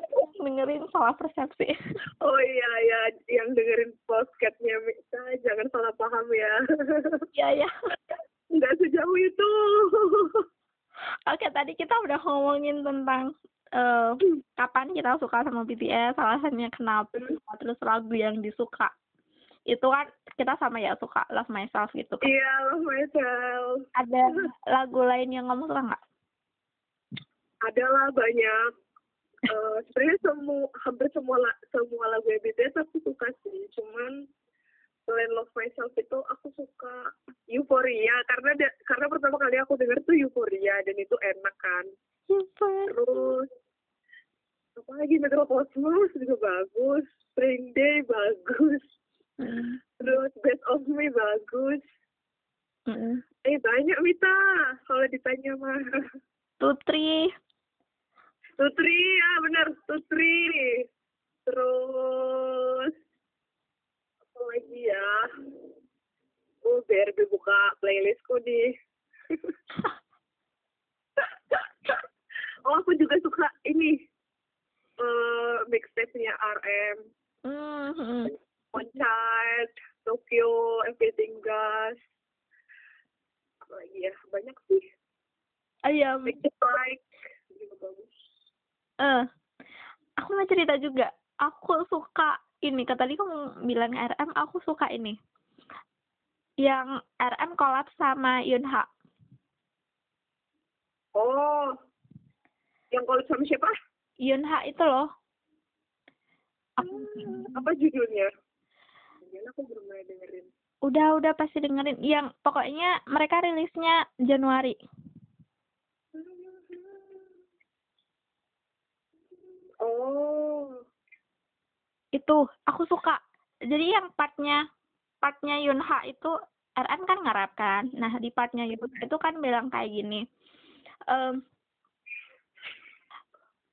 Speaker 1: dengerin salah persepsi.
Speaker 2: Oh iya, ya yang dengerin podcastnya Mita, jangan salah paham ya.
Speaker 1: Iya, iya.
Speaker 2: Enggak sejauh itu.
Speaker 1: Oke, tadi kita udah ngomongin tentang uh, kapan kita suka sama BTS, alasannya kenapa, hmm. terus lagu yang disuka. Itu kan kita sama ya suka Love Myself gitu kan.
Speaker 2: Iya, Love Myself.
Speaker 1: Ada lagu lain yang kamu suka nggak?
Speaker 2: adalah banyak uh, sebenarnya semua hampir semua semua lagu BTS aku suka sih cuman selain Love Myself itu aku suka Euphoria karena de, karena pertama kali aku denger tuh Euphoria dan itu enak kan. Terus apa lagi Metro Cosmos juga bagus. Spring Day bagus. Mm. terus Best of Me bagus. Mm. eh banyak Mita kalau ditanya mah.
Speaker 1: Putri
Speaker 2: Tutri ya benar Tutri terus lagi ya. Oh BRB buka playlistku nih. Oh aku juga suka ini uh, mixtape-nya RM mm-hmm. One Child Tokyo Everything Gas apa lagi ya? Banyak sih.
Speaker 1: Ayam
Speaker 2: like juga bagus.
Speaker 1: Eh aku mau cerita juga. Aku suka ini kata tadi kamu bilang RM aku suka ini. Yang RM collab sama Yunha
Speaker 2: oh yang collab sama siapa?
Speaker 1: Yunha itu loh.
Speaker 2: Hmm, apa judulnya? Jangan aku belum dengerin.
Speaker 1: Udah udah pasti dengerin. Yang pokoknya mereka rilisnya Januari.
Speaker 2: Oh.
Speaker 1: Itu aku suka. Jadi yang partnya partnya Yunha itu RN kan ngarap kan. Nah di partnya itu itu kan bilang kayak gini. Um,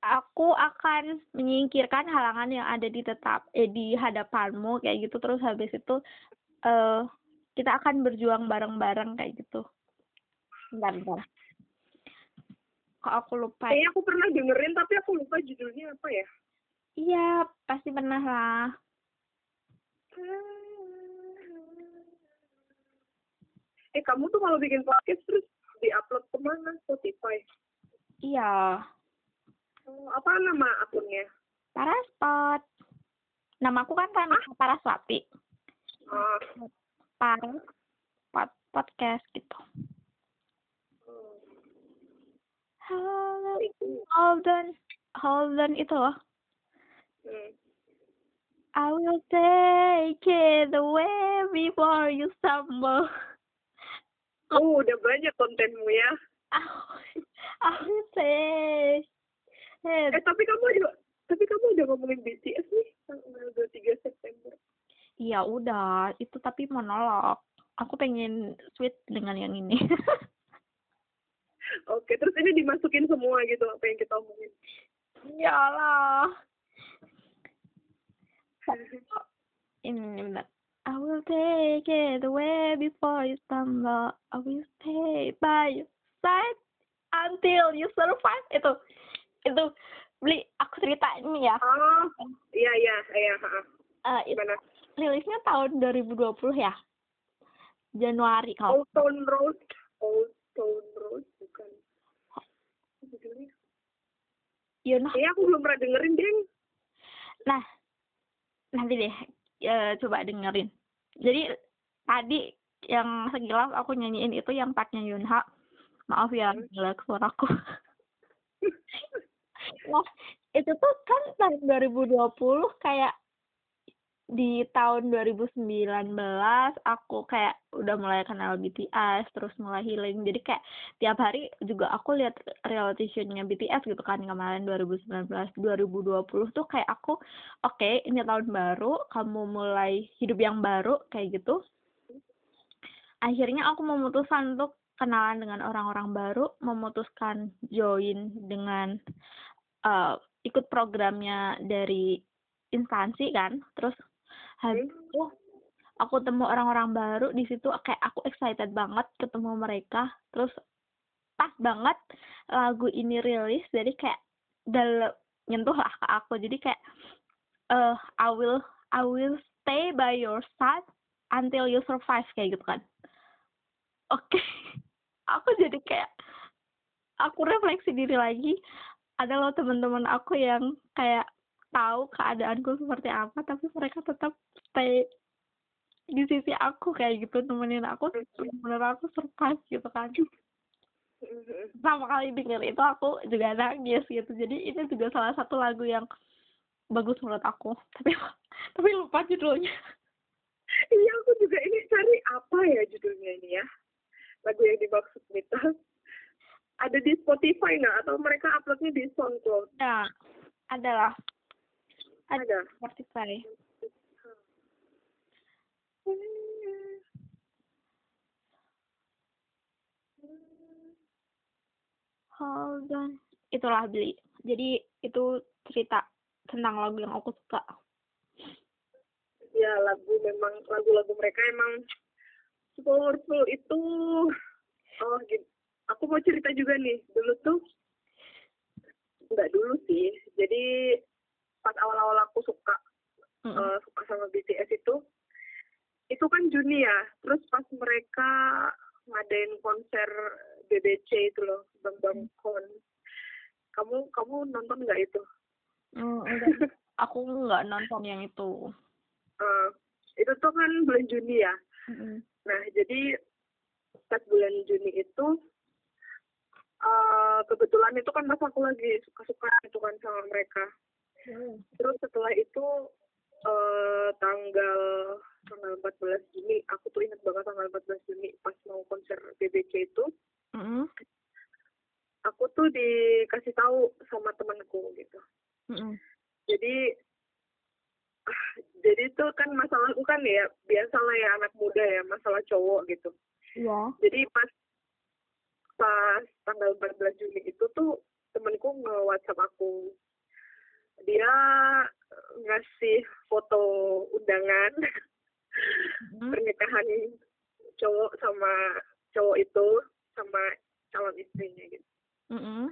Speaker 1: aku akan menyingkirkan halangan yang ada di tetap eh, di hadapanmu kayak gitu terus habis itu uh, kita akan berjuang bareng-bareng kayak gitu. Bentar, bentar kok aku lupa
Speaker 2: kayaknya aku pernah dengerin tapi aku lupa judulnya apa ya
Speaker 1: iya pasti pernah lah.
Speaker 2: Eh kamu tuh kalau bikin podcast terus diupload ke mana? Spotify?
Speaker 1: Iya.
Speaker 2: Oh, apa nama akunnya?
Speaker 1: Paraspot. Nama aku kan kan Paraswati
Speaker 2: oh.
Speaker 1: Paras podcast gitu. Holden Holden itu loh. hmm. I will take it away before you stumble.
Speaker 2: Oh, udah banyak kontenmu ya.
Speaker 1: I will take
Speaker 2: it. Eh, tapi kamu juga, tapi kamu udah ngomongin BTS nih tanggal 23 September.
Speaker 1: Iya, udah. Itu tapi monolog. Aku pengen sweet dengan yang ini.
Speaker 2: oke terus ini dimasukin semua gitu apa yang kita omongin
Speaker 1: ya benar I will take it away before you stumble. I will stay by your side until you survive. itu itu beli aku cerita ini ya
Speaker 2: oh iya iya iya
Speaker 1: uh, itu rilisnya tahun 2020 ya? Januari kalau
Speaker 2: Old Town Road. Old Town Road bukan.
Speaker 1: You know
Speaker 2: Kayaknya aku belum pernah dengerin deng
Speaker 1: Nah, nanti deh ya, coba dengerin. Jadi tadi yang sekilas aku nyanyiin itu yang partnya Yunha. Maaf ya,
Speaker 2: Hmm.
Speaker 1: jelek suaraku. nah, itu tuh kan tahun 2020 kayak di tahun 2019 aku kayak udah mulai kenal BTS terus mulai healing. Jadi kayak tiap hari juga aku lihat reality show-nya BTS gitu kan kemarin 2019 2020 tuh kayak aku oke ini tahun baru kamu mulai hidup yang baru kayak gitu. Akhirnya aku memutuskan untuk kenalan dengan orang-orang baru memutuskan join dengan eh, ikut programnya dari instansi kan. Terus habis itu aku temu orang-orang baru di situ kayak aku excited banget ketemu mereka. Terus pas banget lagu ini rilis jadi kayak dalam nyentuh lah ke aku. Jadi kayak eh I will I will stay by your side until you survive kayak gitu kan. Oke. Aku jadi kayak aku refleksi diri lagi. Ada loh teman-teman aku yang kayak tahu keadaanku seperti apa tapi mereka tetap stay di sisi aku kayak gitu temenin aku bener aku surprise gitu kan. Pertama kali denger itu aku juga nangis gitu. Jadi ini juga salah satu lagu yang bagus menurut aku. Tapi tapi lupa judulnya.
Speaker 2: Iya aku juga ini cari apa ya judulnya ini ya? Lagu yang dimaksud Mita ada di Spotify nggak atau mereka uploadnya di SoundCloud.
Speaker 1: Ya adalah
Speaker 2: ada.
Speaker 1: Spotify. Hold on. Itulah beli. Jadi itu cerita tentang lagu yang aku suka.
Speaker 2: Ya lagu memang lagu-lagu mereka emang powerful itu. Oh gitu aku mau cerita juga nih. Dulu tuh nggak dulu sih. Jadi pas awal-awal aku suka
Speaker 1: Mm-mm.
Speaker 2: eh, suka sama BTS itu itu kan Juni ya terus pas mereka ngadain konser BBC itu loh Bang Bang Kon kamu kamu nonton nggak itu
Speaker 1: Mm, enggak. aku nggak nonton yang itu
Speaker 2: Eh, itu tuh kan bulan Juni ya
Speaker 1: Mm-mm.
Speaker 2: Nah, jadi pas bulan Juni itu eh kebetulan itu kan pas aku lagi suka-suka itu kan sama mereka. Terus setelah itu eh tanggal tanggal 14 Juni, aku tuh ingat banget tanggal 14 Juni pas mau konser BBC itu,
Speaker 1: Mm-mm.
Speaker 2: aku tuh dikasih tahu sama temanku gitu.
Speaker 1: Mm-mm.
Speaker 2: Jadi ah, jadi itu kan masalah kan ya biasalah ya anak muda ya masalah cowok gitu.
Speaker 1: Iya.
Speaker 2: jadi pas pas tanggal 14 Juni itu tuh temenku nge WhatsApp aku dia ngasih foto undangan
Speaker 1: Mm.
Speaker 2: pernikahan cowok sama cowok itu sama calon istrinya gitu
Speaker 1: Mm-mm.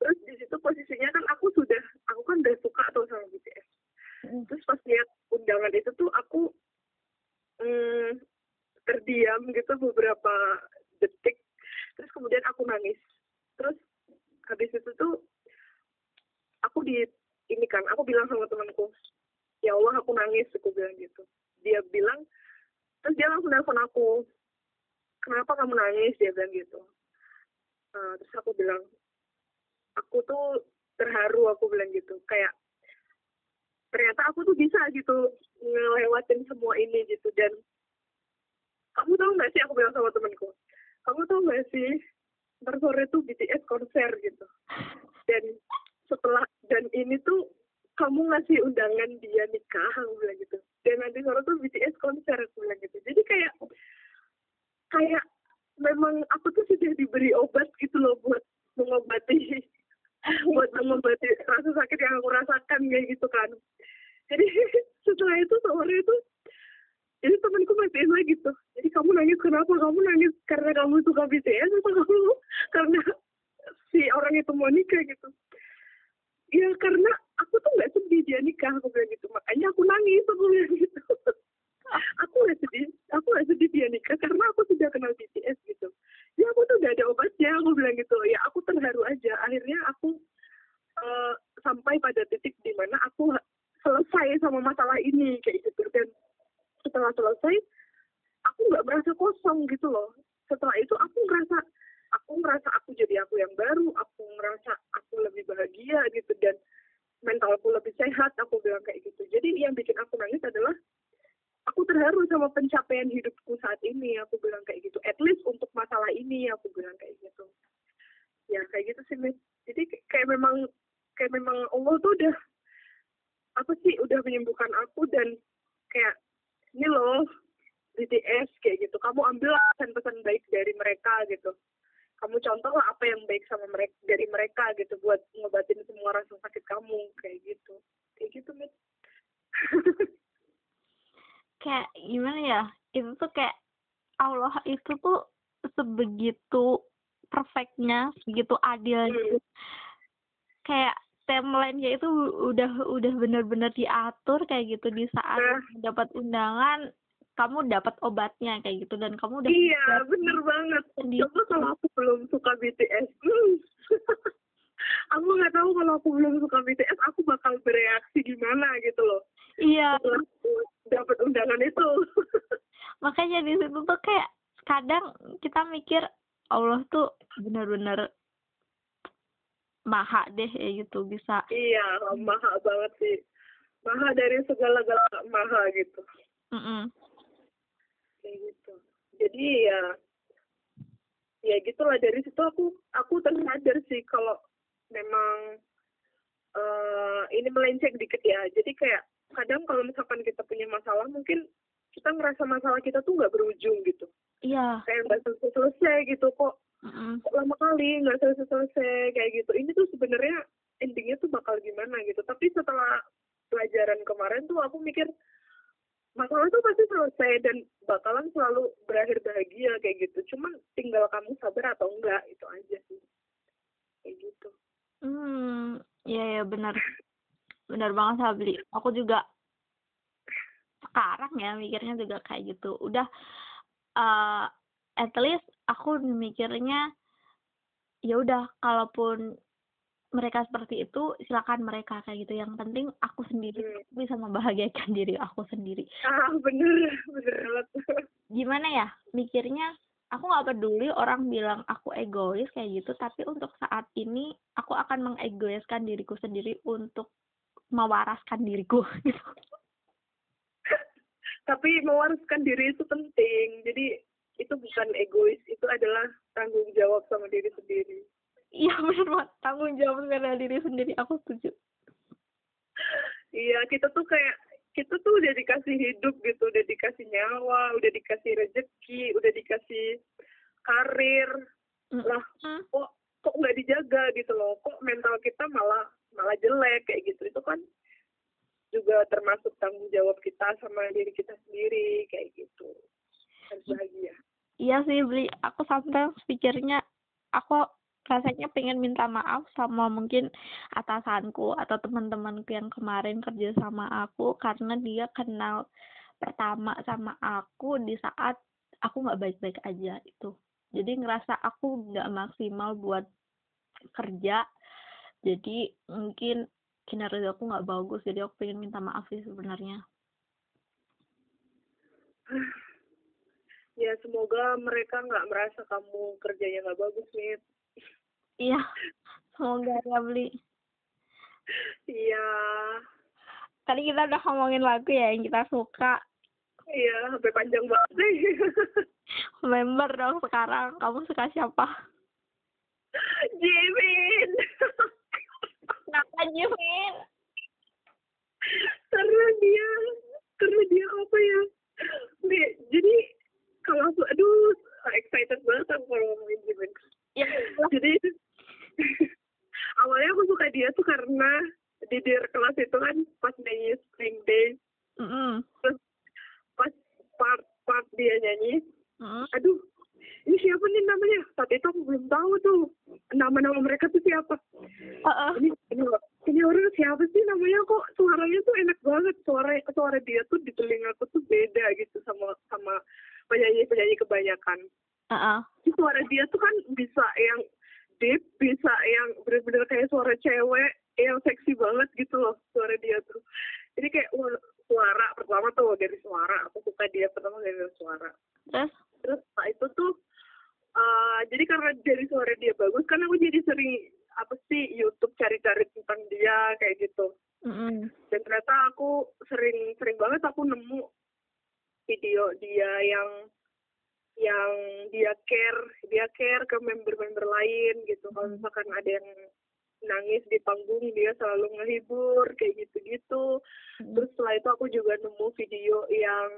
Speaker 2: terus di situ posisinya kan aku sudah aku kan udah suka tuh sama BTS
Speaker 1: Mm.
Speaker 2: terus pas lihat undangan itu tuh aku mm, terdiam gitu beberapa detik terus kemudian aku nangis terus habis itu tuh aku di ini kan aku bilang sama temanku ya Allah aku nangis aku bilang gitu. Dia bilang terus dia langsung nelfon aku kenapa kamu nangis? Dia bilang gitu. Eh, terus aku bilang aku tuh terharu aku bilang gitu. Kayak ternyata aku tuh bisa gitu ngelewatin semua ini gitu. Dan kamu tahu nggak sih aku bilang sama temanku kamu tahu nggak sih ntar sore tuh BTS konser gitu. Dan setelah dan ini tuh kamu ngasih undangan dia nikah aku bilang gitu. Dan nanti sore tuh BTS konser aku bilang gitu. Jadi kayak kayak memang aku tuh sudah diberi obat gitu loh buat mengobati
Speaker 1: buat
Speaker 2: mengobati rasa sakit yang aku rasakan ya gitu kan. Jadi setelah itu sore itu jadi temanku mastiin lagi tuh. Jadi kamu nangis kenapa kamu nangis? Karena kamu suka BTS atau kamu karena si orang itu mau nikah gitu ya karena aku tuh nggak sedih dia nikah aku bilang gitu. Makanya aku nangis aku bilang gitu. Aku nggak sedih aku nggak sedih dia nikah karena aku sudah kenal BTS gitu. Ya aku tuh udah ada obatnya aku bilang gitu. Ya aku terharu aja. Akhirnya aku uh, sampai pada titik di mana aku selesai sama masalah ini kayak gitu. Dan setelah selesai aku nggak merasa kosong gitu loh. Setelah itu aku ngerasa aku ngerasa aku jadi aku yang baru aku ngerasa aku lebih bahagia gitu dan mentalku lebih sehat aku bilang kayak gitu. Jadi yang bikin aku nangis adalah aku terharu sama pencapaian hidupku saat ini aku bilang kayak gitu. At least untuk masalah ini aku bilang kayak gitu ya kayak gitu sih Miss. jadi kayak memang kayak memang Allah tuh udah apa sih udah menyembuhkan aku dan kayak ini loh BTS kayak gitu kamu ambil pesan-pesan baik dari mereka gitu kamu contoh lah apa yang baik sama mereka dari mereka gitu buat ngobatin semua rasa sakit kamu kayak gitu kayak gitu mit
Speaker 1: kayak gimana ya itu tuh kayak Allah itu tuh sebegitu segitu adilnya hmm. kayak timelinenya itu udah udah benar-benar diatur kayak gitu di saat nah. dapat undangan kamu dapat obatnya kayak gitu dan kamu udah
Speaker 2: iya bener banget sendiri. coba kalau aku belum suka BTS hmm. aku nggak tahu kalau aku belum suka BTS aku bakal bereaksi gimana gitu loh
Speaker 1: iya
Speaker 2: dapat undangan itu
Speaker 1: makanya di situ tuh kayak kadang kita mikir Allah tuh benar-benar maha deh ya gitu bisa.
Speaker 2: Iya maha banget sih. Maha dari segala-gala maha gitu.
Speaker 1: Mm -mm.
Speaker 2: kayak gitu. Jadi ya ya gitulah. Dari situ aku aku tersadar sih kalau memang uh, ini melenceng dikit ya. Jadi kayak kadang kalau misalkan kita punya masalah mungkin kita ngerasa masalah kita tuh nggak berujung gitu.
Speaker 1: Iya.
Speaker 2: Kayak nggak selesai selesai gitu kok mm lama kali nggak selesai selesai kayak gitu ini tuh sebenarnya endingnya tuh bakal gimana gitu tapi setelah pelajaran kemarin tuh aku mikir masalah tuh pasti selesai dan bakalan selalu berakhir bahagia kayak gitu cuman tinggal kamu sabar atau enggak itu aja sih kayak gitu
Speaker 1: hmm ya ya benar benar banget Sabli aku juga sekarang ya mikirnya juga kayak gitu. Udah uh, at least aku mikirnya ya udah kalaupun mereka seperti itu silakan mereka kayak gitu. Yang penting aku sendiri hmm. bisa membahagiakan diri aku sendiri.
Speaker 2: Ah bener bener
Speaker 1: gimana ya mikirnya aku nggak peduli orang bilang aku egois kayak gitu tapi untuk saat ini aku akan mengegoiskan diriku sendiri untuk mewaraskan diriku gitu.
Speaker 2: Tapi mewaraskan diri itu penting. Jadi itu bukan egois itu adalah tanggung jawab sama diri sendiri.
Speaker 1: Iya benar banget. Tanggung jawab sama diri sendiri aku setuju.
Speaker 2: Iya kita tuh kayak kita tuh udah dikasih hidup gitu udah dikasih nyawa udah dikasih rezeki udah dikasih karir. Mm. lah kok kok nggak dijaga gitu loh? Kok mental kita malah kayak gitu. Itu kan juga termasuk tanggung jawab kita sama diri kita sendiri kayak gitu. Harus bahagia.
Speaker 1: Iya sih beli aku sampai pikirnya aku rasanya pengen minta maaf sama mungkin atasanku atau teman-temanku yang kemarin kerja sama aku karena dia kenal pertama sama aku di saat aku nggak baik-baik aja itu. Jadi ngerasa aku nggak maksimal buat kerja. Jadi mungkin kinerja aku nggak bagus jadi aku pengen minta maaf sih sebenarnya.
Speaker 2: Ya semoga mereka nggak merasa kamu kerjanya nggak bagus nih
Speaker 1: iya semoga ya beli
Speaker 2: iya.
Speaker 1: Tadi kita udah ngomongin lagu ya yang kita suka.
Speaker 2: Iya sampai panjang banget sih.
Speaker 1: Member dong sekarang kamu suka siapa?
Speaker 2: Jimin
Speaker 1: kenapa Jimin
Speaker 2: karena dia karena dia apa ya? Jadi kalau aku aduh excited banget aku kalau ngomongin Jimin
Speaker 1: ya,
Speaker 2: jadi awalnya aku suka dia tuh karena di dir kelas itu kan pas nyanyi spring day.
Speaker 1: Mhm.
Speaker 2: terus pas part part dia nyanyi
Speaker 1: Mhm.
Speaker 2: aduh ini siapa nih namanya? Saat itu aku belum tahu tuh. Nama-nama mereka tuh siapa?
Speaker 1: Heeh.
Speaker 2: ini ini, ini orang siapa sih namanya? Kok suaranya tuh enak banget. Suara suara dia tuh di telingaku tuh beda gitu sama sama penyanyi penyanyi kebanyakan.
Speaker 1: Heeh.
Speaker 2: Jadi suara dia tuh kan bisa yang deep bisa yang bener-bener kayak suara cewek yang seksi banget gitu loh suara dia tuh. Jadi kayak suara pertama tuh dari suara. Aku suka dia pertama dari suara.
Speaker 1: Terus?
Speaker 2: Terus setelah itu tuh eh, jadi karena dari suara dia bagus kan aku jadi sering apa sih YouTube cari-cari tentang dia kayak gitu.
Speaker 1: Mhm.
Speaker 2: dan ternyata aku sering sering banget aku nemu video dia yang yang dia care dia care ke member-member lain gitu. Kalau misalkan ada yang nangis di panggung dia selalu ngehibur kayak gitu-gitu. Terus setelah itu aku juga nemu video yang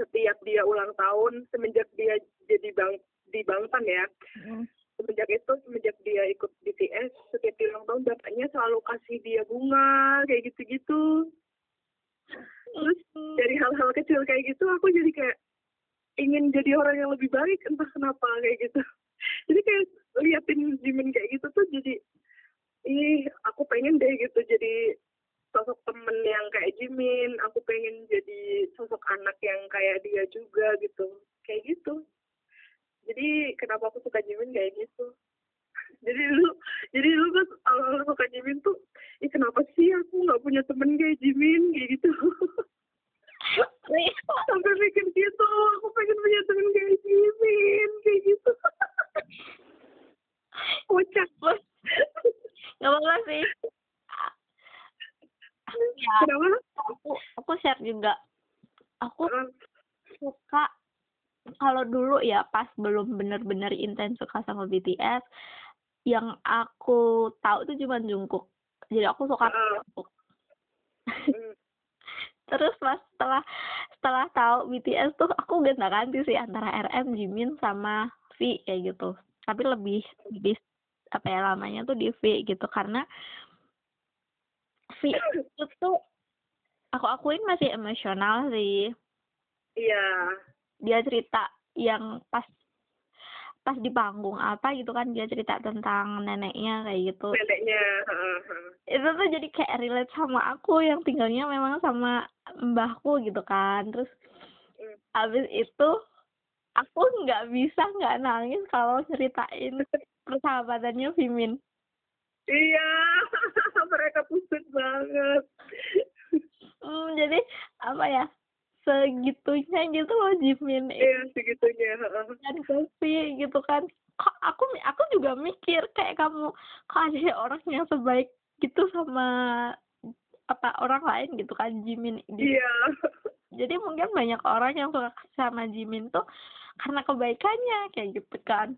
Speaker 2: setiap dia ulang tahun semenjak dia jadi bang di Bangtan ya.
Speaker 1: Mhm.
Speaker 2: semenjak itu semenjak dia ikut BTS setiap dia ulang tahun bapaknya selalu kasih dia bunga kayak gitu-gitu. Terus dari hal-hal kecil kayak gitu aku jadi kayak ingin jadi orang yang lebih baik entah kenapa kayak gitu. Jadi kayak liatin Jimin kayak gitu tuh jadi ih aku pengen deh gitu. Jadi yang kayak Jimin aku pengen jadi sosok anak yang kayak dia juga gitu. Kayak gitu. Jadi kenapa aku suka Jimin kayak gitu? Jadi lu jadi lu pas awal suka Jimin tuh ih kenapa sih aku nggak punya temen kayak Jimin? Kayak gitu. Sampai mikir gitu aku pengen punya temen kayak Jimin kayak gitu. Kocak
Speaker 1: Gak apa-apa sih. Ya,
Speaker 2: kenapa?
Speaker 1: Aku aku share juga. Aku suka kalau dulu ya pas belum bener-bener intens suka sama BTS yang aku tahu tuh cuma Jungkook. Jadi aku suka. Jungkook.
Speaker 2: Mm,
Speaker 1: terus pas setelah setelah tahu BTS tuh aku gonta ganti sih antara RM Jimin sama V kayak gitu. Tapi lebih lebih apa ya lamanya tuh di V gitu. Karena V itu tuh aku akuin masih emosional sih.
Speaker 2: Iya.
Speaker 1: Dia cerita yang pas pas di panggung apa gitu kan dia cerita tentang neneknya kayak gitu.
Speaker 2: Neneknya
Speaker 1: itu tuh jadi kayak relate sama aku yang tinggalnya memang sama mbahku gitu kan. Terus
Speaker 2: Mm.
Speaker 1: abis itu aku nggak bisa nggak nangis kalau ceritain persahabatannya Vimin
Speaker 2: iya mereka pusat banget.
Speaker 1: Hmm, jadi apa ya segitunya gitu loh Jimin.
Speaker 2: Iya segitunya
Speaker 1: dan Kofi gitu kan. Kok aku aku juga mikir kayak kamu kok ada orang yang sebaik gitu sama apa orang lain gitu kan Jimin? Gitu.
Speaker 2: iya.
Speaker 1: Jadi mungkin banyak orang yang suka sama Jimin tuh karena kebaikannya kayak gitu kan.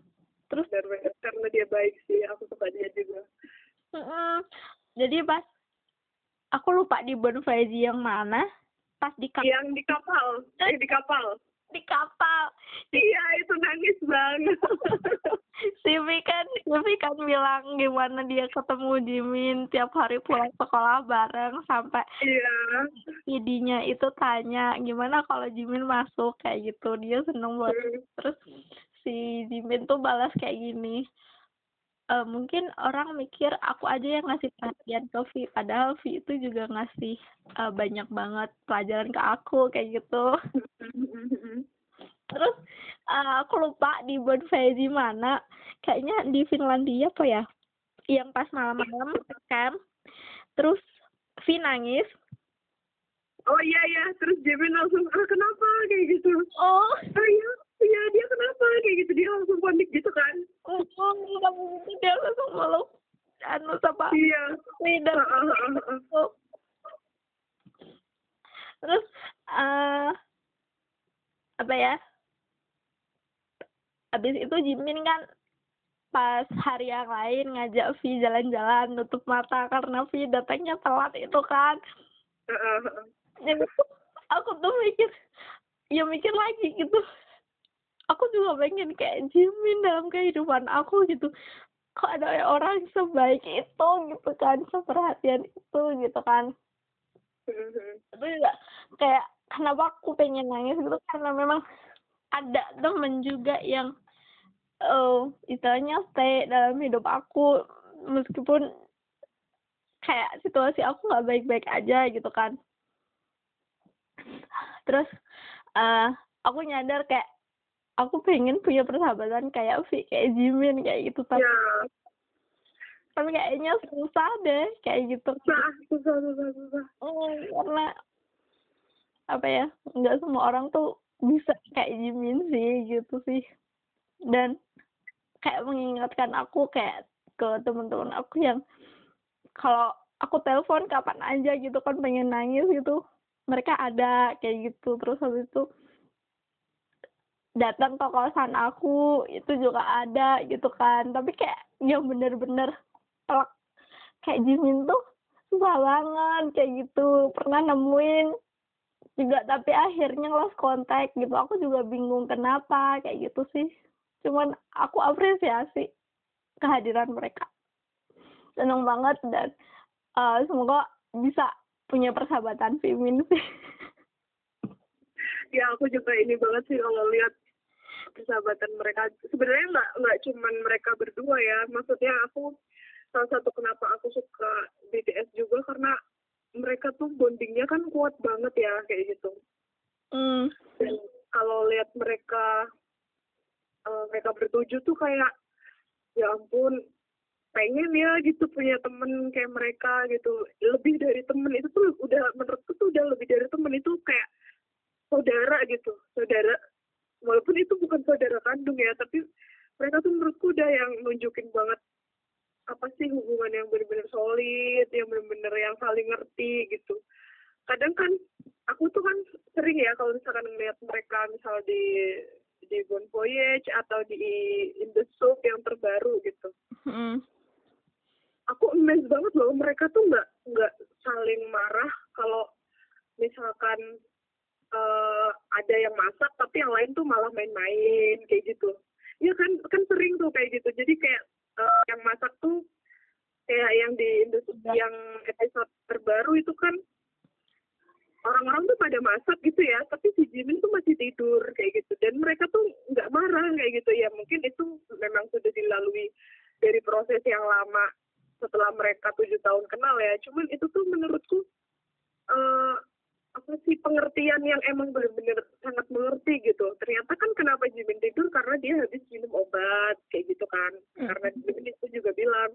Speaker 1: Terus
Speaker 2: benar benar. Karena dia baik sih aku suka dia juga
Speaker 1: jadi pas aku lupa di Bonfaiji yang mana pas di kap
Speaker 2: yang di kapal eh di kapal.
Speaker 1: Di kapal.
Speaker 2: Iya itu nangis banget.
Speaker 1: Sivi kan Sivi kan bilang gimana dia ketemu Jimin tiap hari pulang sekolah bareng sampai
Speaker 2: iya.
Speaker 1: Idinya itu tanya gimana kalau Jimin masuk? Kayak gitu. Dia seneng banget.
Speaker 2: Mm.
Speaker 1: terus si Jimin tuh balas kayak gini "Eh, mungkin orang mikir aku aja yang ngasih perhatian ke Vi padahal Vi itu juga ngasih eh, banyak banget pelajaran ke aku kayak gitu. Terus eh, aku lupa di Bonfaiji mana kayaknya di Finlandia apa ya yang pas malam-malam camp terus Vi nangis.
Speaker 2: Oh iya iya terus Jimin langsung ah kenapa? kayak gitu.
Speaker 1: Oh.
Speaker 2: Oh iya iya dia kenapa? Kayak gitu dia langsung panik gitu kan.
Speaker 1: Oh kamu itu dia langsung meluk anu sama
Speaker 2: iya.
Speaker 1: Vi dan
Speaker 2: Heeh, heeh, heeh.
Speaker 1: aku. terus eh apa ya? Habis itu Jimin kan pas hari yang lain ngajak Vi jalan-jalan nutup mata karena Vi datangnya telat itu kan.
Speaker 2: Heeh, heeh.
Speaker 1: jadi aku tuh mikir ya mikir lagi gitu aku juga pengen kayak Jimin dalam kehidupan aku gitu. Kok ada orang sebaik itu gitu kan seperhatian itu gitu kan.
Speaker 2: Mhm.
Speaker 1: itu juga kayak kenapa aku pengen nangis gitu? Karena memang ada temen juga yang eh istilahnya stay dalam hidup aku. Meskipun kayak situasi aku nggak baik-baik aja gitu kan. Terus eh aku nyadar kayak aku pengen punya persahabatan kayak Vi kayak Jimin kayak gitu tapi
Speaker 2: ya.
Speaker 1: tapi kayaknya susah deh kayak gitu.
Speaker 2: Susah susah susah susah.
Speaker 1: Hmm, karena apa ya nggak semua orang tuh bisa kayak Jimin sih gitu sih. Dan kayak mengingatkan aku kayak ke teman-teman aku yang kalau aku telepon kapan aja gitu kan pengen nangis gitu. Mereka ada kayak gitu. Terus habis itu datang ke kosan aku itu juga ada gitu kan. Tapi kayak yang bener-bener telak kayak Jimin tuh susah banget kayak gitu. Pernah nemuin juga tapi akhirnya lost contact gitu. Aku juga bingung kenapa kayak gitu sih. Cuman aku apresiasi kehadiran mereka. Seneng banget dan eh, semoga bisa punya persahabatan Fimin sih.
Speaker 2: Ya aku juga ini banget sih kalau lihat persahabatan mereka. Sebenarnya nggak nggak cuman mereka berdua ya. Maksudnya aku salah satu kenapa aku suka BTS juga karena mereka tuh bondingnya kan kuat banget ya kayak gitu. Dan kalau lihat mereka eh, mereka bertujuh tuh kayak ya ampun pengen ya gitu punya temen kayak mereka gitu. Lebih dari temen itu tuh udah menurutku tuh udah lebih dari temen itu kayak saudara gitu saudara walaupun itu bukan saudara kandung ya tapi mereka tuh menurutku udah yang nunjukin banget apa sih hubungan yang benar-benar solid yang benar-benar yang saling ngerti gitu. Kadang kan aku tuh kan sering ya kalau misalkan ngeliat mereka misal di di Bon Voyage atau di In the Soup yang terbaru gitu.
Speaker 1: Hmm
Speaker 2: aku amazed banget loh mereka tuh nggak nggak saling marah kalau misalkan eh, ada yang masak tapi yang lain tuh malah main-main kayak gitu. Ya kan kan sering tuh kayak gitu. Jadi kayak eh, yang masak tuh kayak yang di industri
Speaker 1: Iya.
Speaker 2: yang episode terbaru itu kan orang-orang tuh pada masak gitu ya tapi si Jimin tuh masih tidur kayak gitu. Dan mereka tuh nggak marah kayak gitu. Ya mungkin itu memang sudah dilalui dari proses yang lama setelah mereka tujuh tahun kenal ya. Cuman itu tuh menurutku eh apa sih pengertian yang emang benar-benar sangat mengerti gitu. Ternyata kan kenapa Jimin tidur? Karena dia habis minum obat kayak gitu kan.
Speaker 1: Hmm.
Speaker 2: karena Jimin itu juga bilang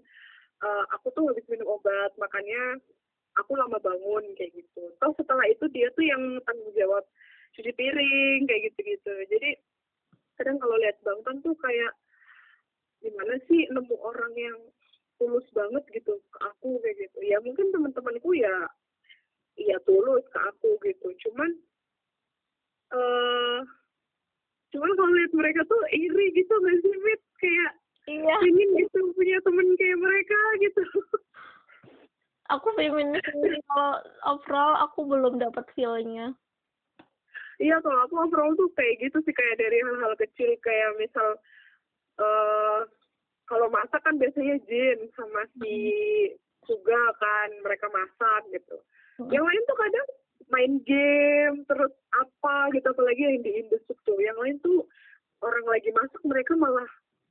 Speaker 2: "Eh, aku tuh habis minum obat makanya aku lama bangun kayak gitu. Toh setelah itu dia tuh yang tanggung jawab cuci piring kayak gitu-gitu. Jadi kadang kalau lihat Bang Tan tuh kayak gimana sih nemu orang yang tulus banget gitu ke aku kayak gitu. Ya mungkin teman-temanku ya ya tulus ke aku gitu. Cuman eh cuman kalau lihat mereka tuh iri gitu nggak sih Mit? Kayak
Speaker 1: iya.
Speaker 2: ingin gitu punya temen kayak mereka gitu.
Speaker 1: Aku feminis kalau overall aku belum dapat feelnya.
Speaker 2: Iya kalau aku overall tuh kayak gitu sih kayak dari hal-hal kecil. Kayak misal eh kalau masak kan biasanya Jin sama si Suga kan mereka masak gitu. Yang lain tuh kadang main game terus apa gitu apalagi yang di industri tuh. Yang lain tuh orang lagi masak mereka malah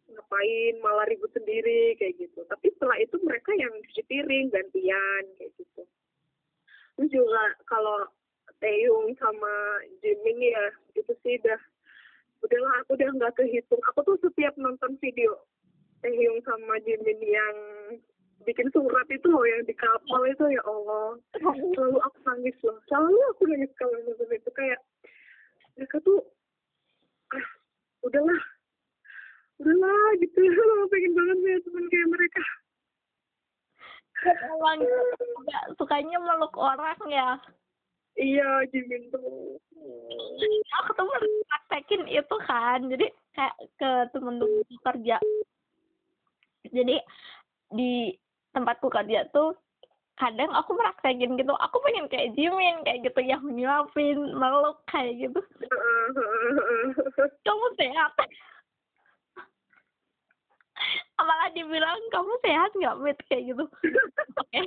Speaker 2: ngapain malah ribut sendiri kayak gitu. Tapi setelah itu mereka yang cuci piring gantian kayak gitu. Terus juga kalau Taeyong sama Jimin ya itu sih udah udahlah aku udah nggak kehitung aku tuh setiap nonton video Taeyong sama Jimin yang bikin surat itu loh yang di kapal itu ya Allah. Selalu aku nangis loh. Selalu aku nangis kalau nonton itu. Kayak mereka tuh ah udahlah. Udahlah gitu. Aku pengen banget punya temen kayak mereka.
Speaker 1: Emang nggak sukanya meluk orang ya?
Speaker 2: Iya Jimin tuh.
Speaker 1: Aku tuh praktekin itu kan. Jadi kayak ke temen-temen kerja. Jadi di tempatku kerja tuh kadang aku praktekin gitu. Aku pengen kayak Jimin kayak gitu yang nyuapin meluk kayak gitu. Kamu sehat? Malah dibilang kamu sehat nggak mit? Kayak gitu. Oke.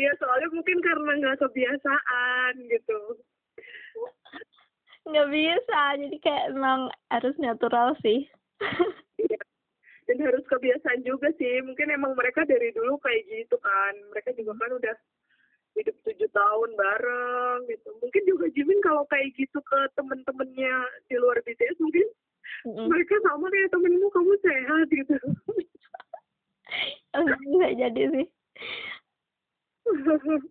Speaker 2: Ya soalnya mungkin karena nggak kebiasaan gitu.
Speaker 1: Nggak bisa jadi kayak emang harus natural sih.
Speaker 2: Iya. Dan harus kebiasaan juga sih. Mungkin emang mereka dari dulu kayak gitu kan. Mereka juga kan udah hidup tujuh tahun bareng gitu. Mungkin juga Jimin kalau kayak gitu ke temen-temennya di luar BTS mungkin
Speaker 1: Mm-mm.
Speaker 2: mereka sama kayak temenmu kamu sehat gitu.
Speaker 1: Bisa jadi sih.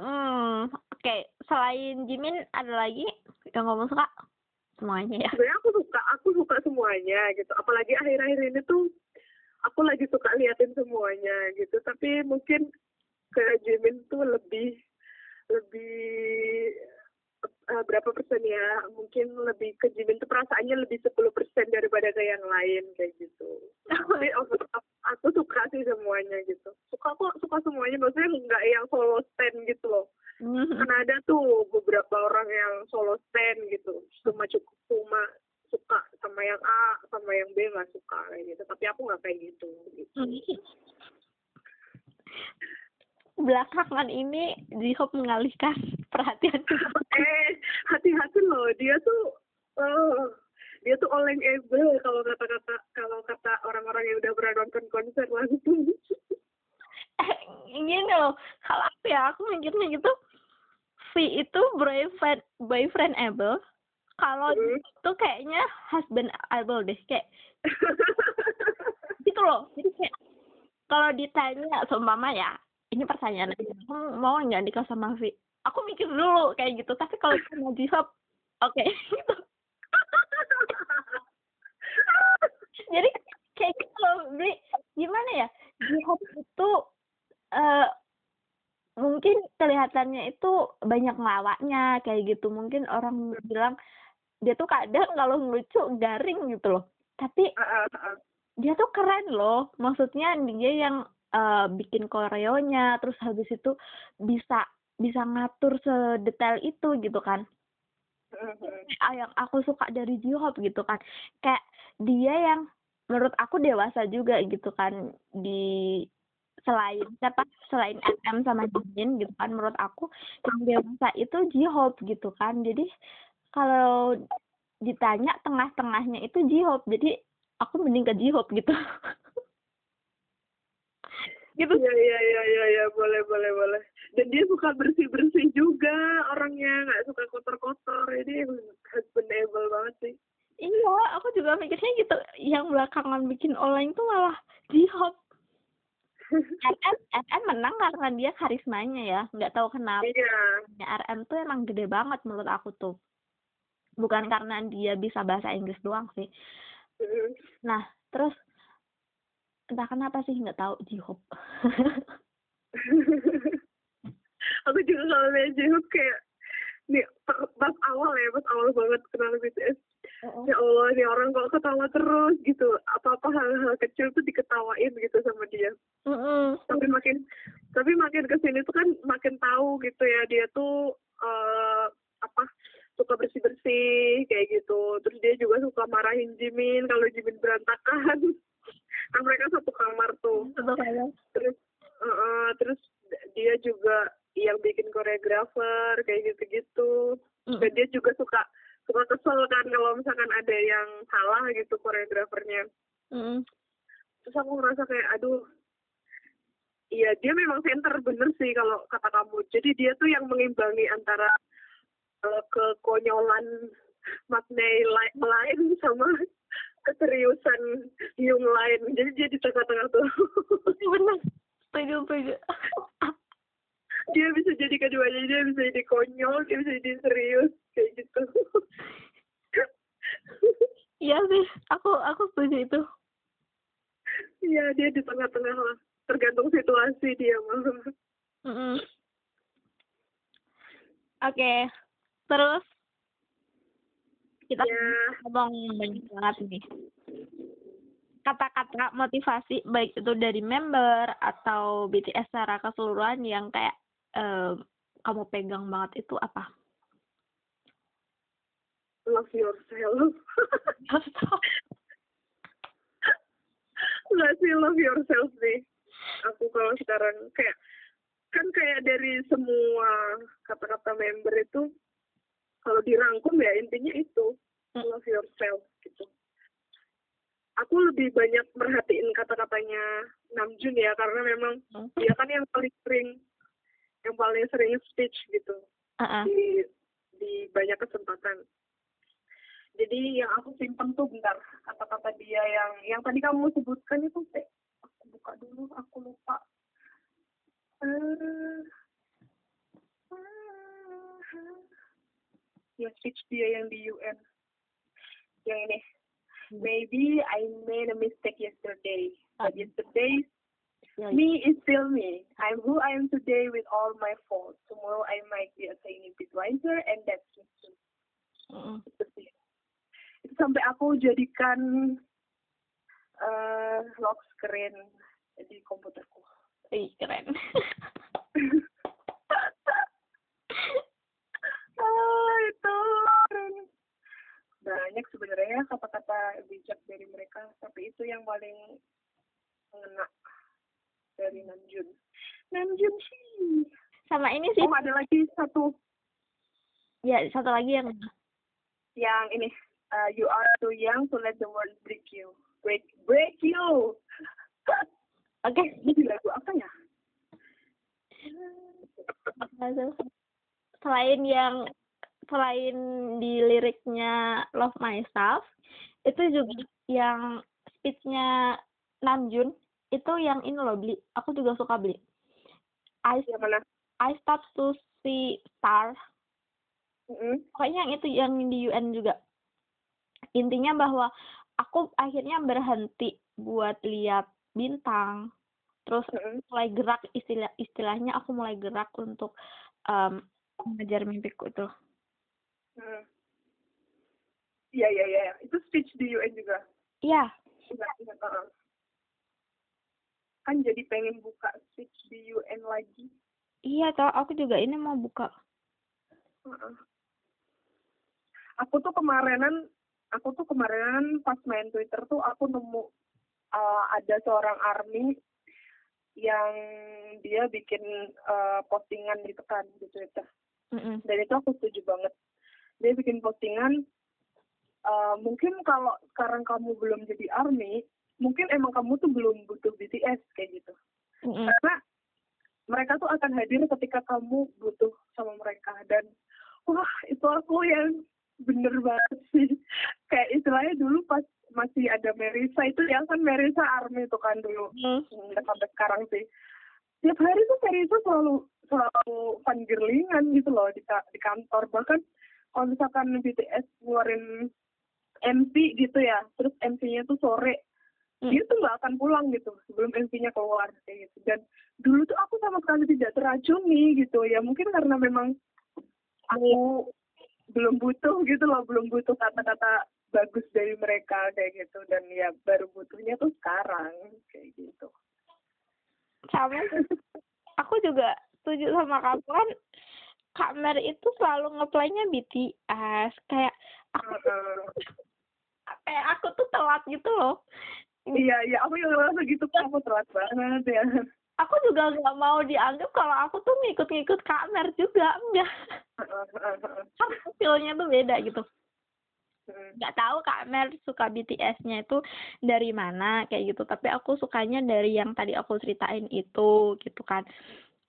Speaker 1: Hmm oke. Selain Jimin ada lagi yang kamu suka semuanya ya.
Speaker 2: Sebenarnya aku suka aku suka semuanya gitu. Apalagi akhir-akhir ini tuh aku lagi suka liatin semuanya gitu. Tapi mungkin ke Jimin tuh lebih lebih eh, berapa persen ya? Mungkin lebih ke Jimin tuh perasaannya lebih 10 persen daripada ke yang lain kayak gitu. Aku, aku suka sih semuanya gitu. Suka kok suka semuanya maksudnya nggak yang solo stand gitu loh.
Speaker 1: Mhm.
Speaker 2: kan ada tuh beberapa orang yang solo stand gitu. Cuma cukup cuma suka sama yang A sama yang B nggak suka kayak gitu. Tapi aku nggak kayak gitu, gitu.
Speaker 1: Belakangan ini J-Hope mengalihkan perhatian
Speaker 2: eh hati-hati loh. Dia tuh oh, dia tuh oleng able kalau kata-kata kalau kata orang-orang yang udah pernah nonton konser langsung
Speaker 1: eh, gini loh. Kalau aku ya? Aku mikirnya gitu. V itu boyfriend boyfriend able. Kalau
Speaker 2: Hmm.
Speaker 1: itu kayaknya husband able deh kayak gitu loh. Jadi kayak kalau ditanya seumpama ya ini pertanyaan aja. Mau nggak nikah sama V aku mikir dulu kayak gitu. Tapi kalau sama J-Hope oke. Gitu jadi kayak gitu loh gimana ya? J-Hope itu eh mungkin kelihatannya itu banyak ngelawaknya kayak gitu. Mungkin orang bilang dia tuh kadang kalau ngelucu garing gitu loh. Tapi
Speaker 2: ah, ah.
Speaker 1: dia tuh keren loh. Maksudnya dia yang eh, bikin koreonya terus habis itu bisa bisa ngatur sedetail itu gitu kan.
Speaker 2: Mhm.
Speaker 1: Ah, yang aku suka dari J-Hope gitu kan. Kayak dia yang menurut aku dewasa juga gitu kan di selain siapa selain SM sama Jimin gitu kan menurut aku yang dewasa itu J-Hope gitu kan. Jadi kalau ditanya tengah-tengahnya itu J-Hope jadi aku mending ke J-Hope gitu gitu.
Speaker 2: Iya iya iya iya ya, boleh boleh boleh. Dan dia suka bersih bersih juga orangnya. Nggak suka kotor kotor. Jadi husbandable banget sih.
Speaker 1: iya aku juga mikirnya gitu. Yang belakangan bikin online tuh malah J-Hope. RM RM menang karena dia karismanya ya. Nggak tahu kenapa.
Speaker 2: Iya.
Speaker 1: RM tuh emang gede banget menurut aku tuh. Bukan karena dia bisa bahasa Inggris doang sih. Nah terus entah kenapa sih nggak tahu J-Hope.
Speaker 2: Aku juga kalau lihat J-Hope kayak nih pas awal ya pas awal banget kenal BTS ya Allah nih orang kok ketawa terus gitu. Apa apa hal-hal kecil tuh diketawain gitu sama dia.
Speaker 1: Mm-mm.
Speaker 2: tapi makin tapi makin ke sini tuh kan makin tahu gitu ya dia tuh eh apa suka bersih bersih kayak gitu. Terus dia juga suka marahin Jimin kalau Jimin berantakan kan mereka satu kamar tuh. Terus eh, eh, terus dia juga yang bikin koreografer kayak gitu-gitu.
Speaker 1: Mm.
Speaker 2: dan dia juga suka suka kesel kan kalau misalkan ada yang salah gitu koreografernya.
Speaker 1: Mm-mm.
Speaker 2: terus aku ngerasa kayak aduh. Iya dia memang center bener sih kalau kata kamu. Jadi dia tuh yang mengimbangi antara eh, kekonyolan maknai lain sama keseriusan Hyung lain. Jadi dia di tengah-tengah tuh.
Speaker 1: Bener setuju setuju
Speaker 2: dia bisa jadi keduanya. Dia bisa jadi konyol dia bisa jadi serius kayak gitu.
Speaker 1: Iya sih aku aku setuju itu.
Speaker 2: Iya dia di tengah-tengah lah. Tergantung situasi dia mah.
Speaker 1: Mm-mm. oke terus kita
Speaker 2: ya
Speaker 1: ngomong banyak banget nih kata-kata motivasi baik itu dari member atau BTS secara keseluruhan yang kayak eh, kamu pegang banget itu apa?
Speaker 2: love yourself. Nggak sih love yourself sih aku kalau sekarang kayak kan kayak dari semua kata-kata member itu kalau dirangkum ya intinya itu
Speaker 1: Hmm.
Speaker 2: love yourself gitu aku lebih banyak merhatiin kata-katanya Namjoon ya karena memang
Speaker 1: Hmm.
Speaker 2: dia kan yang paling sering yang paling sering speech gitu
Speaker 1: Uh-uh.
Speaker 2: di di banyak kesempatan jadi yang aku simpen tuh bentar kata-kata dia yang yang tadi kamu sebutkan itu eh, aku buka dulu aku lupa Eh, ya speech dia yang di UN yang ini maybe I made a mistake yesterday but yesterday me is still me. I'm who I am today with all my faults. Tomorrow I might be a tiny bit wiser and that's me too itu sampai aku jadikan eh lock screen di komputerku.
Speaker 1: Ih, keren.
Speaker 2: ah itu banyak sebenarnya kata-kata bijak dari mereka tapi itu yang paling mengena dari Namjoon Namjoon sih.
Speaker 1: Sama ini sih,
Speaker 2: oh ada lagi satu.
Speaker 1: Ya satu lagi yang
Speaker 2: yang ini. Uh, you are too young to let the world break you. Break break you.
Speaker 1: Oke.
Speaker 2: ini lagu apa ya
Speaker 1: Selain yang selain di liriknya Love Myself, itu juga yang speechnya Namjoon itu yang ini loh beli. Aku juga suka beli. I
Speaker 2: yang mana
Speaker 1: I start to see star.
Speaker 2: Mm-mm.
Speaker 1: Pokoknya yang itu yang di UN juga. Intinya bahwa aku akhirnya berhenti buat lihat bintang. Terus
Speaker 2: Mm-mm.
Speaker 1: mulai gerak istilah istilahnya aku mulai gerak untuk em, mengejar mimpiku itu.
Speaker 2: Hmm. Iya iya iya itu speech di UN juga.
Speaker 1: Iya,
Speaker 2: Ingat ingat. uh-uh. Kan jadi pengen buka speech di UN lagi.
Speaker 1: iya tau aku juga ini mau buka.
Speaker 2: Uh-uh. Aku tuh kemarinan aku tuh kemarinan pas main Twitter tuh aku nemu uh, ada seorang army yang dia bikin uh, postingan gitu kan di Twitter.
Speaker 1: Mm-mm.
Speaker 2: dan itu aku setuju banget dia bikin postingan eh, mungkin kalau sekarang kamu belum jadi army mungkin emang kamu tuh belum butuh BTS kayak gitu
Speaker 1: Mm-mm.
Speaker 2: karena mereka tuh akan hadir ketika kamu butuh sama mereka dan wah itu aku yang bener banget sih kayak istilahnya dulu pas masih ada Merisa itu ya kan Merisa army itu kan dulu
Speaker 1: Mm.
Speaker 2: sampai sekarang sih tiap hari tuh Merisa selalu selalu fangirlingan gitu loh di, ka- di kantor. Bahkan kalau misalkan BTS ngeluarin MC gitu ya terus MC-nya tuh sore
Speaker 1: Hmm.
Speaker 2: dia tuh nggak akan pulang gitu sebelum MC-nya keluar kayak gitu. Dan dulu tuh aku sama sekali tidak teracuni gitu ya. Mungkin karena memang aku belum butuh gitu loh belum butuh kata-kata bagus dari mereka kayak gitu. Dan ya baru butuhnya tuh sekarang kayak gitu.
Speaker 1: Sama aku juga setuju sama kamu kan Kak Mer itu selalu ngeplaynya BTS kayak aku kayak aku tuh telat gitu loh.
Speaker 2: iya iya. Aku juga ngerasa gitu aku telat banget ya.
Speaker 1: Aku juga nggak mau dianggap kalau aku tuh ngikut-ngikut Kak Mer juga. Enggak. Kan feelnya tuh beda gitu.
Speaker 2: Heeh.
Speaker 1: nggak tahu Kak Mer suka BTS-nya itu dari mana kayak gitu. Tapi aku sukanya dari yang tadi aku ceritain itu gitu kan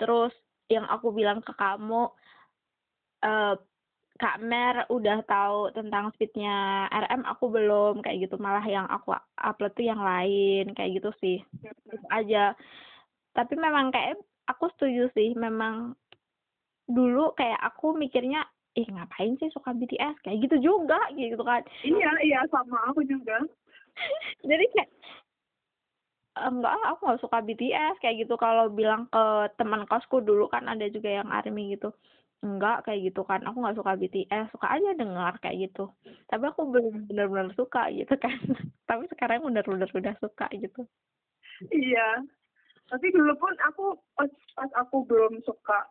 Speaker 1: terus yang aku bilang ke kamu eh Kak Mer udah tahu tentang speednya RM aku belum kayak gitu. Malah yang aku upload tuh yang lain kayak gitu sih. Itu aja. Tapi memang kayak aku setuju sih. Memang dulu kayak aku mikirnya ih ngapain sih suka BTS kayak gitu juga gitu kan.
Speaker 2: Iya iya sama aku juga.
Speaker 1: Jadi kayak "Eh, enggak ah, aku nggak suka BTS kayak gitu. Kalau bilang ke teman kosku dulu kan ada juga yang army gitu. Enggak kayak gitu kan. Aku nggak suka BTS suka aja dengar kayak gitu. Tapi aku belum benar-benar suka gitu kan. Tapi sekarang benar-benar udah suka gitu.
Speaker 2: Iya. Tapi dulu pun aku pas pas aku belum suka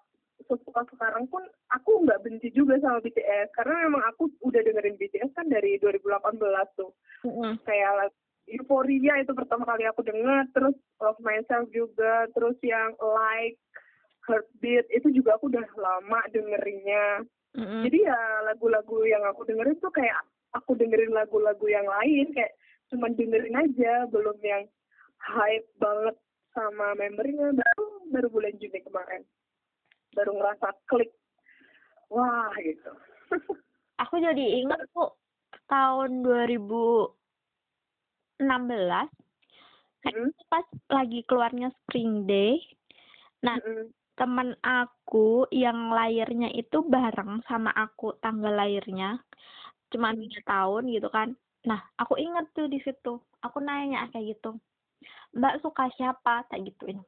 Speaker 2: suka sekarang pun aku nggak benci juga sama BTS karena memang aku udah dengerin BTS kan dari 2018 tuh.
Speaker 1: Mm-mm.
Speaker 2: kayak Euphoria itu pertama kali aku dengar terus love myself juga terus yang like heartbeat itu juga aku udah lama dengerinnya.
Speaker 1: Mm-hmm.
Speaker 2: jadi ya lagu-lagu yang aku dengerin tuh kayak aku dengerin lagu-lagu yang lain kayak cuma dengerin aja belum yang hype banget sama membernya. Baru baru bulan Juni kemarin. Baru ngerasa klik. Wah gitu.
Speaker 1: Aku jadi inget tuh tahun 2000 16
Speaker 2: kan
Speaker 1: hmm. pas lagi keluarnya Spring Day. Nah
Speaker 2: hmm,
Speaker 1: hmm. temen aku yang lahirnya itu bareng sama aku tanggal lahirnya. Cuma hmm. tiga tahun gitu kan. Nah aku inget tuh di situ. Aku nanya kayak gitu. Mbak suka siapa? Kayak gituin.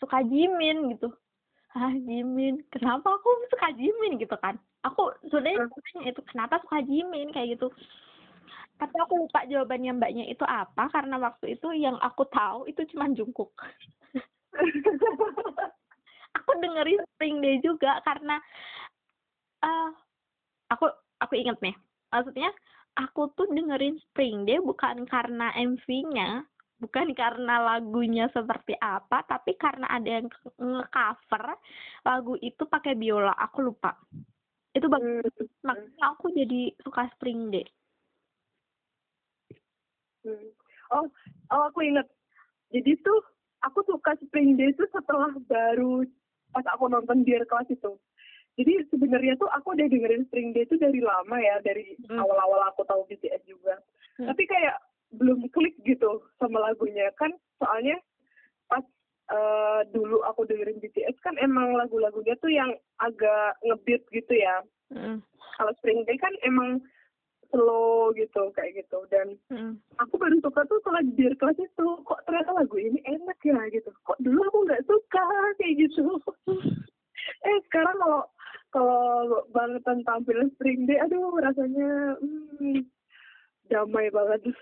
Speaker 1: Suka Jimin gitu. Ah Jimin? Kenapa aku suka Jimin? gitu kan. Aku sudah hmm. itu kenapa suka Jimin? Kayak gitu tapi aku lupa jawabannya mbaknya itu apa karena waktu itu yang aku tahu itu cuma Jungkook aku dengerin Spring Day juga karena eh aku aku inget nih maksudnya aku tuh dengerin Spring Day bukan karena MV-nya bukan karena lagunya seperti apa tapi karena ada yang nge-cover lagu itu pakai biola aku lupa. Itu bagus
Speaker 2: Mm,
Speaker 1: makanya aku jadi suka Spring Day
Speaker 2: mm. oh oh aku inget jadi tuh aku suka Spring Day itu setelah baru pas aku nonton Dear Class itu jadi sebenarnya tuh aku udah dengerin Spring Day itu dari lama ya dari
Speaker 1: Hmm.
Speaker 2: awal-awal aku tahu BTS juga
Speaker 1: Hmm.
Speaker 2: tapi kayak belum klik gitu sama lagunya kan soalnya pas eh, dulu aku dengerin BTS kan emang lagu-lagunya tuh yang agak ngebeat gitu ya
Speaker 1: Mm,
Speaker 2: kalau Spring Day kan emang slow gitu kayak gitu. Dan
Speaker 1: mm.
Speaker 2: aku baru suka tuh setelah di Class itu kok ternyata lagu ini enak ya? gitu. Kok dulu aku nggak suka? kayak gitu. Eh sekarang kalau kalau bangetan tampil Spring Day aduh rasanya hmm, damai banget.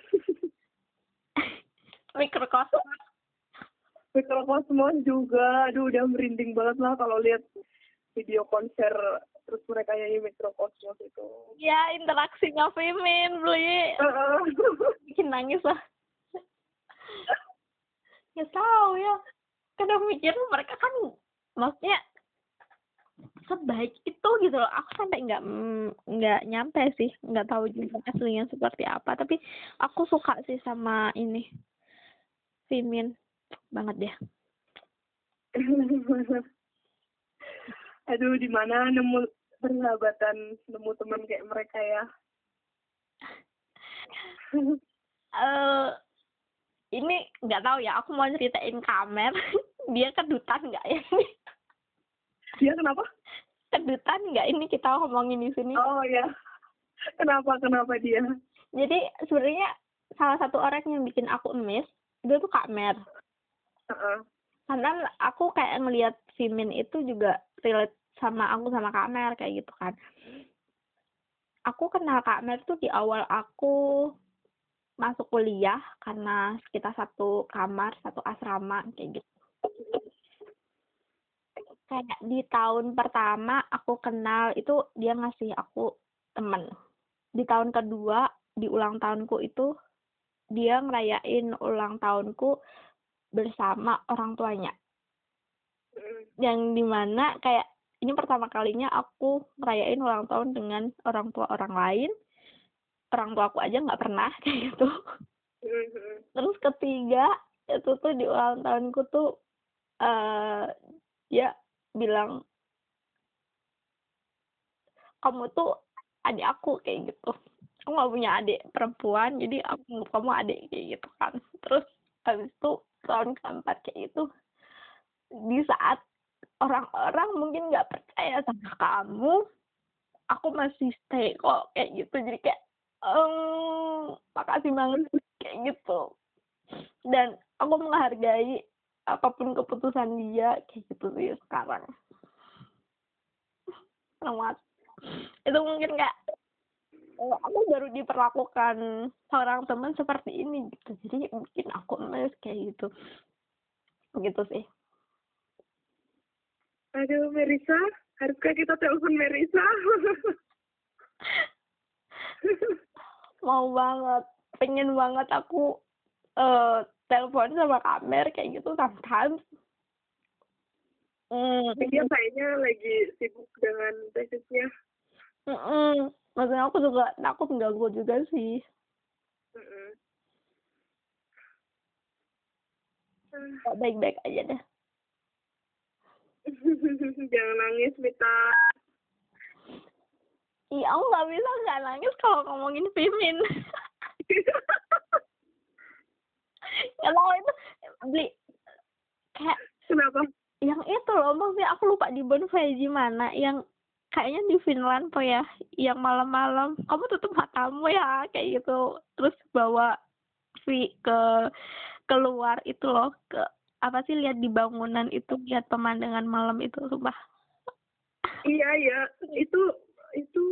Speaker 1: Mikrokosmos.
Speaker 2: Mikrokosmos juga aduh udah merinding banget lah kalau lihat video konser terus mereka nyanyi Mikrokosmos itu.
Speaker 1: Ya interaksinya Femin beli bikin nangis lah. Ya tahu ya. Kadang mikir mereka kan maksudnya sebaik itu gitu loh. Aku sampai nggak mm, nggak nyampe sih. Nggak tahu juga aslinya seperti apa. Tapi aku suka sih sama ini Fimin banget deh
Speaker 2: Aduh, di mana nemu persahabatan, nemu teman kayak mereka ya.
Speaker 1: eh ini nggak tahu ya aku mau ceritain kamer dia kedutan nggak ya ini
Speaker 2: Dia kenapa?
Speaker 1: kedutan nggak ini kita ngomongin di sini
Speaker 2: Oh ya. Kenapa? Kenapa dia?
Speaker 1: jadi sebenarnya salah satu orang yang bikin aku emis dia tuh Kak Mer
Speaker 2: Heeh.
Speaker 1: karena aku kayak ngelihat Simin itu juga relate sama aku sama Kak Mer kayak gitu kan. Aku kenal Kak Mer tuh di awal aku masuk kuliah karena kita satu kamar satu asrama kayak gitu. Kayak di tahun pertama aku kenal itu dia ngasih aku temen. Di tahun kedua di ulang tahunku itu dia ngerayain ulang tahunku bersama orang tuanya. Yang di mana kayak ini pertama kalinya aku ngerayain ulang tahun dengan orang tua orang lain. Orang tua aku aja nggak pernah kayak gitu.
Speaker 2: Mm-mm.
Speaker 1: terus ketiga itu tuh di ulang tahunku tuh eh dia bilang kamu tuh adik aku kayak gitu. Aku nggak punya adik perempuan jadi aku kamu adik kayak gitu kan. Terus habis itu tahun keempat kayak gitu di saat orang-orang mungkin nggak percaya sama kamu aku masih stay kok kayak gitu. Jadi kayak em makasih banget kayak gitu. Dan aku menghargai apa pun keputusan dia kayak gitu sih sekarang. Amat itu mungkin kayak aku baru diperlakukan seorang teman seperti ini gitu. Jadi bikin aku emes kayak gitu. Gitu sih
Speaker 2: Aduh, Merisa, haruskah kita telepon Merisa?
Speaker 1: mau banget pengen banget aku eh telepon sama kamer kayak gitu sometimes mm,
Speaker 2: dia kayaknya lagi sibuk dengan tesisnya
Speaker 1: mm -mm. maksudnya aku juga takut ganggu juga sih
Speaker 2: Mm-mm.
Speaker 1: Kok baik-baik aja deh
Speaker 2: jangan nangis Mita.
Speaker 1: Iya aku nggak bisa nggak nangis kalau ngomongin Pimin kalau itu beli kayak
Speaker 2: kenapa?
Speaker 1: yang itu loh maksudnya aku lupa di Bonfegi mana yang kayaknya di Finland po ya yang malam-malam kamu tutup matamu ya kayak gitu. Terus bawa V ke keluar itu loh ke apa sih lihat di bangunan itu lihat pemandangan malam itu sumpah.
Speaker 2: Iya iya. Itu itu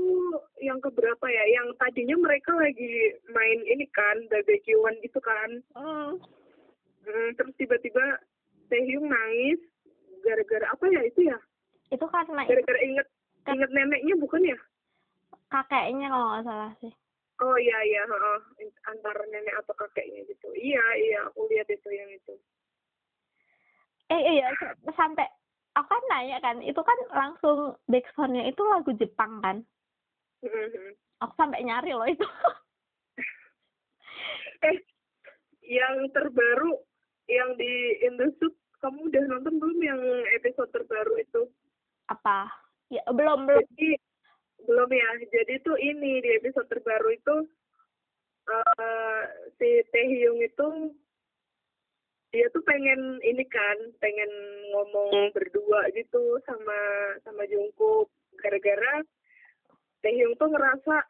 Speaker 2: yang keberapa ya? Yang tadinya mereka lagi main ini kan barbekyuan gitu kan.
Speaker 1: Hmm.
Speaker 2: Hmm, terus tiba-tiba Taehyung nangis gara-gara apa ya itu ya?
Speaker 1: Itu karena
Speaker 2: gara-gara inget inget neneknya bukan ya?
Speaker 1: Kakeknya kalau nggak salah sih.
Speaker 2: Oh iya iya. Heeh. antar nenek atau kakeknya gitu. Iya iya. Aku lihat itu yang itu
Speaker 1: eh iya s- sampai aku kan nanya kan itu kan langsung backsoundnya itu lagu Jepang kan?
Speaker 2: Mhm.
Speaker 1: aku sampai nyari loh itu.
Speaker 2: Eh yang terbaru yang di In the Soup kamu udah nonton belum yang episode terbaru itu?
Speaker 1: Apa? Ya belum belum.
Speaker 2: Jadi belum ya. Jadi tuh ini di episode terbaru itu eh si Taehyung itu dia tuh pengen ini kan pengen ngomong berdua gitu sama sama Jungkook. Gara-gara Taehyung tuh ngerasa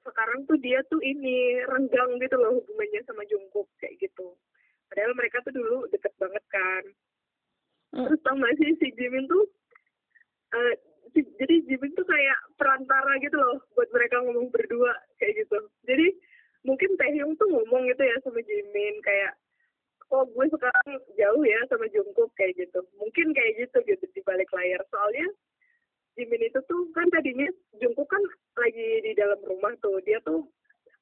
Speaker 2: sekarang tuh dia tuh ini renggang gitu loh hubungannya sama Jungkook kayak gitu. Padahal mereka tuh dulu deket banget kan.
Speaker 1: Hmm.
Speaker 2: terus tau gak sih si Jimin tuh eh, si- jadi Jimin tuh kayak perantara gitu loh buat mereka ngomong berdua kayak gitu. Jadi mungkin Taehyung tuh ngomong gitu ya sama Jimin kayak oh gue sekarang jauh ya sama Jungkook kayak gitu. Mungkin kayak gitu gitu di balik layar. Soalnya Jimin itu tuh kan tadinya Jungkook kan lagi di dalam rumah tuh. Dia tuh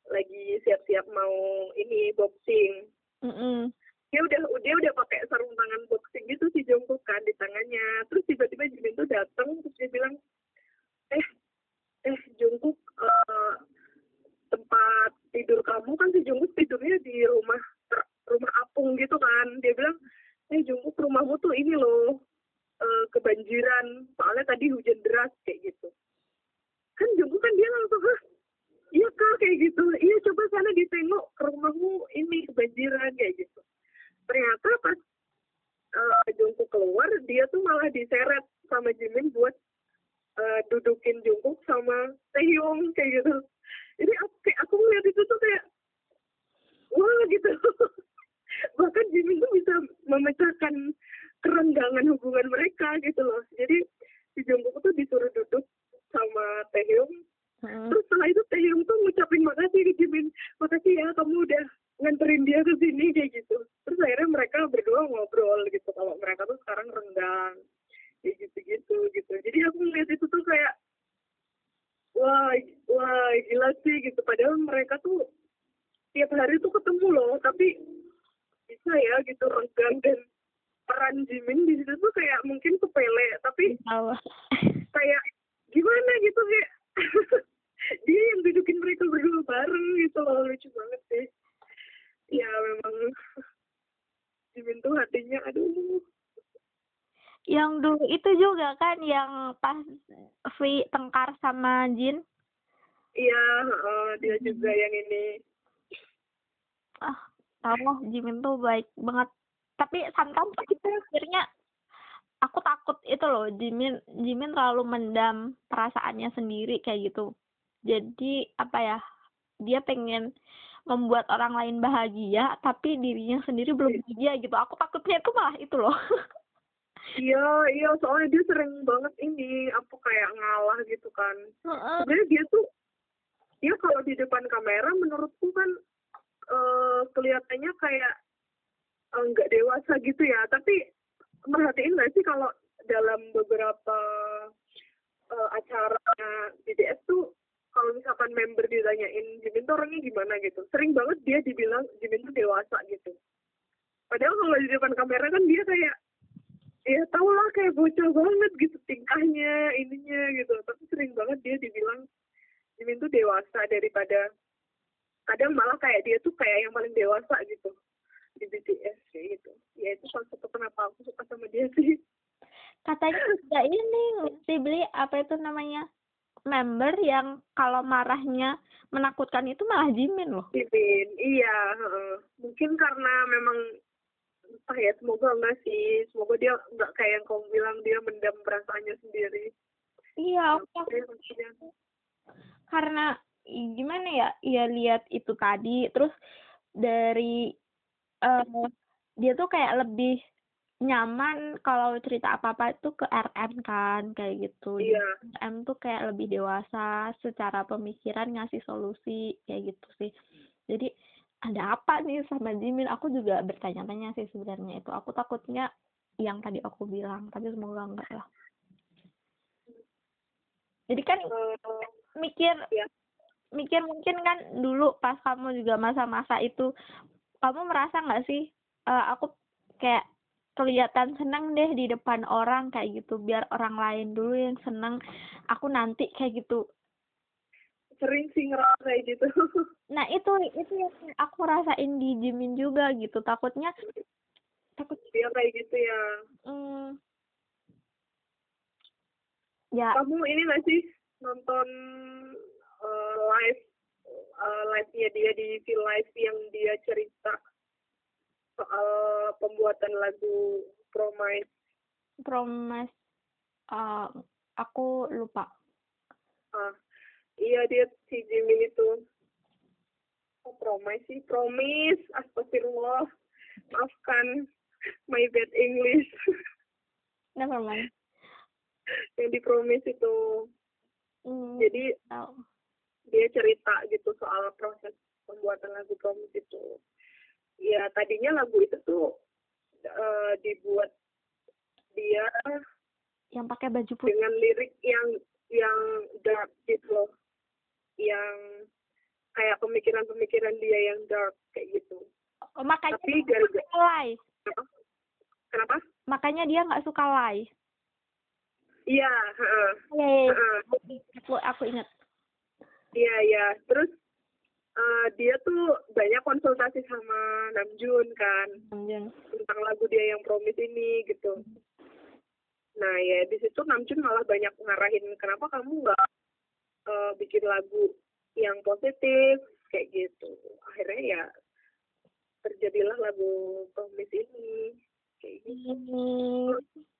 Speaker 2: lagi siap-siap mau ini boxing.
Speaker 1: Mm-mm.
Speaker 2: dia udah dia udah pakai sarung tangan boxing gitu si Jungkook kan di tangannya. Terus tiba-tiba Jimin tuh datang terus dia bilang eh eh Jungkook eh, tempat tidur kamu kan si Jungkook tidurnya di rumah rumah apung gitu kan. Dia bilang eh Jungkook rumahmu tuh ini loh eh, kebanjiran. Soalnya tadi hujan deras kayak gitu. Kan Jungkook kan dia langsung Hah, iya kak kayak gitu. Iya coba sana ditengok rumahmu ini kebanjiran kayak gitu. Ternyata pas uh, Jungkook keluar dia tuh malah diseret sama Jimin buat eh, dudukin Jungkook sama Taehyung kayak gitu. Jadi aku kayak aku ngeliat itu tuh kayak wah gitu bahkan Jimin tuh bisa memecahkan kerenggangan hubungan mereka gitu loh jadi si Jungkook tuh disuruh duduk sama Taehyung
Speaker 1: Mm-mm.
Speaker 2: Terus setelah itu Taehyung tuh ngucapin makasih ke Jimin. Makasih ya kamu udah nganterin dia ke sini kayak gitu. Terus akhirnya mereka berdua ngobrol gitu. Kalau mereka tuh sekarang renggang. Kayak gitu-gitu gitu. Jadi aku ngeliat itu tuh kayak wah wah gila sih gitu. Padahal mereka tuh tiap hari tuh ketemu loh. Tapi bisa ya gitu renggang dan peran Jimin di situ tuh kayak mungkin sepele tapi
Speaker 1: Tahu.
Speaker 2: kayak gimana gitu kayak dia yang dudukin mereka berdua bareng gitu loh lucu banget sih. Ya memang Jimin tuh hatinya aduh.
Speaker 1: Yang dulu itu juga kan yang pas V tengkar sama Jin.
Speaker 2: Iya heeh, dia juga yang ini.
Speaker 1: Ah tahu lah Jimin tuh baik banget. Tapi sometimes itu akhirnya aku takut itu loh Jimin Jimin terlalu mendam perasaannya sendiri kayak gitu. Jadi apa ya dia pengen membuat orang lain bahagia tapi dirinya sendiri belum bahagia gitu. Aku takutnya itu malah itu loh.
Speaker 2: Iya iya soalnya dia sering banget ini apa kayak ngalah gitu kan. Sebenarnya dia tuh dia kalau di depan kamera menurutku kan eh, kelihatannya kayak eh, nggak dewasa gitu ya. Tapi merhatiin nggak sih kalau dalam beberapa eh, acara BTS tuh kalau misalkan member ditanyain Jimin tuh orangnya gimana? gitu. Sering banget dia dibilang Jimin tuh dewasa gitu. Padahal kalau di depan kamera kan dia kayak ya tau lah kayak bocah banget gitu tingkahnya ininya gitu. Tapi sering banget dia dibilang Jimin tuh dewasa daripada kadang malah kayak dia tuh kayak yang paling dewasa gitu di BTS kayak gitu. Ya itu salah satu kenapa aku suka sama dia sih.
Speaker 1: Katanya juga ini mesti beli apa itu namanya member yang kalau marahnya menakutkan itu malah Jimin loh.
Speaker 2: Jimin iya mungkin karena memang entah ya semoga enggak sih. Semoga dia enggak kayak yang kamu bilang dia mendam perasaannya sendiri.
Speaker 1: Iya aku
Speaker 2: Makanya maksudnya,
Speaker 1: karena gimana ya ya lihat itu tadi terus dari eh dia tuh kayak lebih nyaman kalau cerita apa-apa itu ke RM kan kayak gitu.
Speaker 2: Iya.
Speaker 1: RM tuh kayak lebih dewasa secara pemikiran ngasih solusi kayak gitu sih. Jadi ada apa nih sama Jimin? Aku juga bertanya-tanya sih sebenarnya itu. Aku takutnya yang tadi aku bilang tapi semoga enggak lah. Jadi kan
Speaker 2: Eh,
Speaker 1: mikir
Speaker 2: Iya.
Speaker 1: Mikir mungkin kan dulu pas kamu juga masa-masa itu kamu merasa nggak sih eh, aku kayak kelihatan seneng deh di depan orang kayak gitu biar orang lain dulu yang seneng aku nanti kayak gitu.
Speaker 2: Sering sih ngerasa kayak gitu.
Speaker 1: Nah itu itu yang aku rasain di Jimin juga gitu takutnya takut
Speaker 2: dia kayak gitu ya.
Speaker 1: Hmm, ya.
Speaker 2: Kamu ini nggak sih nonton live eh, live-nya dia di V Live yang dia cerita soal pembuatan lagu Promise.
Speaker 1: Promise. Eh, aku lupa.
Speaker 2: Ah iya dia si Jimin itu. Oh, Promise sih Promise. Astagfirullah. Maafkan my bad English.
Speaker 1: Never mind.
Speaker 2: Yang di Promise itu.
Speaker 1: Hmm,
Speaker 2: jadi
Speaker 1: tahu
Speaker 2: dia cerita gitu soal proses pembuatan lagu Promise itu. Ya tadinya lagu itu tuh eh, dibuat dia
Speaker 1: yang pakai baju putih
Speaker 2: dengan lirik yang yang dark gitu loh, yang kayak pemikiran-pemikiran dia yang dark kayak gitu.
Speaker 1: Oh, makanya
Speaker 2: Tapi
Speaker 1: dia
Speaker 2: gara-gara
Speaker 1: suka lay
Speaker 2: kenapa? Kenapa?
Speaker 1: makanya dia nggak suka lay
Speaker 2: Iya, heeh,
Speaker 1: iya.
Speaker 2: heeh.
Speaker 1: aku aku ingat
Speaker 2: Iya, iya. Terus eh, dia tuh banyak konsultasi sama Namjoon kan.
Speaker 1: Namjoon
Speaker 2: tentang lagu dia yang promise ini gitu. Nah ya di situ Namjoon malah banyak ngarahin kenapa kamu nggak eh, bikin lagu yang positif kayak gitu. Akhirnya ya terjadilah lagu promise ini kayak gitu.
Speaker 1: Hmm,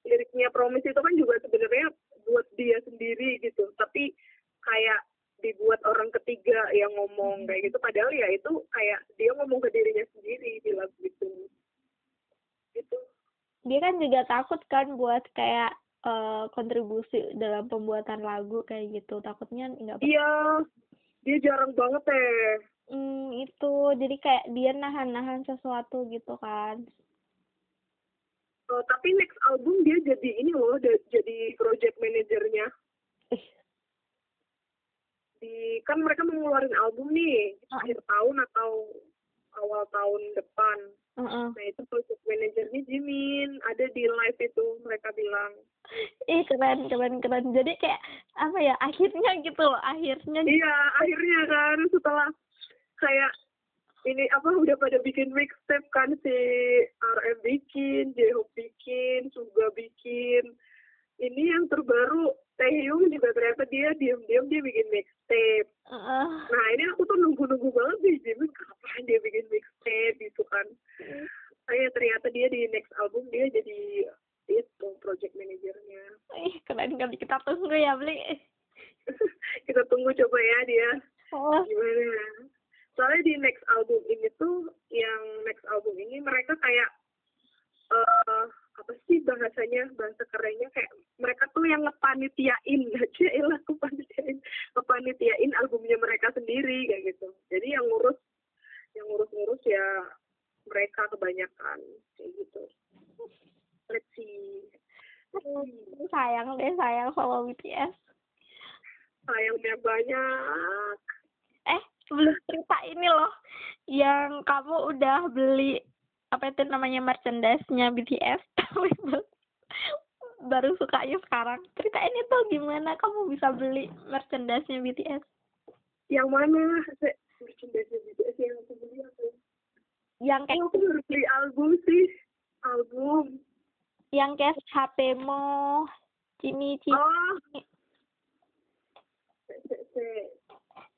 Speaker 2: Liriknya promise itu kan juga sebenarnya buat dia sendiri gitu, tapi kayak dibuat orang ketiga yang ngomong kayak gitu. Padahal ya itu kayak dia ngomong ke dirinya sendiri di lagu itu gitu.
Speaker 1: Dia kan juga takut kan buat kayak eh, kontribusi dalam pembuatan lagu kayak gitu. Takutnya nggak
Speaker 2: Iya, dia jarang banget teh.
Speaker 1: hmm, itu. Jadi kayak dia nahan-nahan sesuatu gitu kan.
Speaker 2: Eh, tapi next album dia jadi ini loh, jadi project manajernya.
Speaker 1: ih
Speaker 2: Kan mereka mau ngeluarin album nih
Speaker 1: Ah.
Speaker 2: akhir tahun atau awal tahun depan.
Speaker 1: Heeh.
Speaker 2: Nah itu project manajernya Jimin ada di live itu mereka bilang.
Speaker 1: ih keren keren keren jadi kayak apa ya akhirnya gitu loh akhirnya
Speaker 2: Iya akhirnya kan setelah kayak ini apa udah pada bikin mixtape kan si RM bikin, J-Hope bikin, Suga bikin. Ini yang terbaru Taehyung juga ternyata dia diam-diam dia bikin mixtape.
Speaker 1: Heeh.
Speaker 2: Nah ini aku tuh nunggu-nunggu banget nih Jimin kapan dia bikin mixtape gitu kan. Saya ternyata dia di next album dia jadi itu project manajernya.
Speaker 1: ih keren kali kita tunggu ya beli
Speaker 2: Kita tunggu coba ya dia
Speaker 1: oh
Speaker 2: gimana soalnya di next album ini tuh yang next album ini mereka kayak eh apa sih bahasanya bahasa kerennya kayak mereka tuh yang ngepanitiain aja ilah kepanitiain ngepanitiain albumnya mereka sendiri kayak gitu. Jadi yang ngurus yang ngurus-ngurus ya mereka kebanyakan kayak gitu. Let's see.
Speaker 1: Sayang deh sayang sama BTS
Speaker 2: sayangnya banyak.
Speaker 1: Belum cerita ini loh yang kamu udah beli apa itu namanya merchandise-nya BTS tapi baru sukanya sekarang ceritain itu gimana kamu bisa beli merchandise-nya BTS
Speaker 2: Yang mana? Se- merchandise BTS yang aku beli apa? ya?
Speaker 1: yang kayak
Speaker 2: aku baru beli album sih. Album.
Speaker 1: yang kayak HP-mu Cini Cini
Speaker 2: Oh,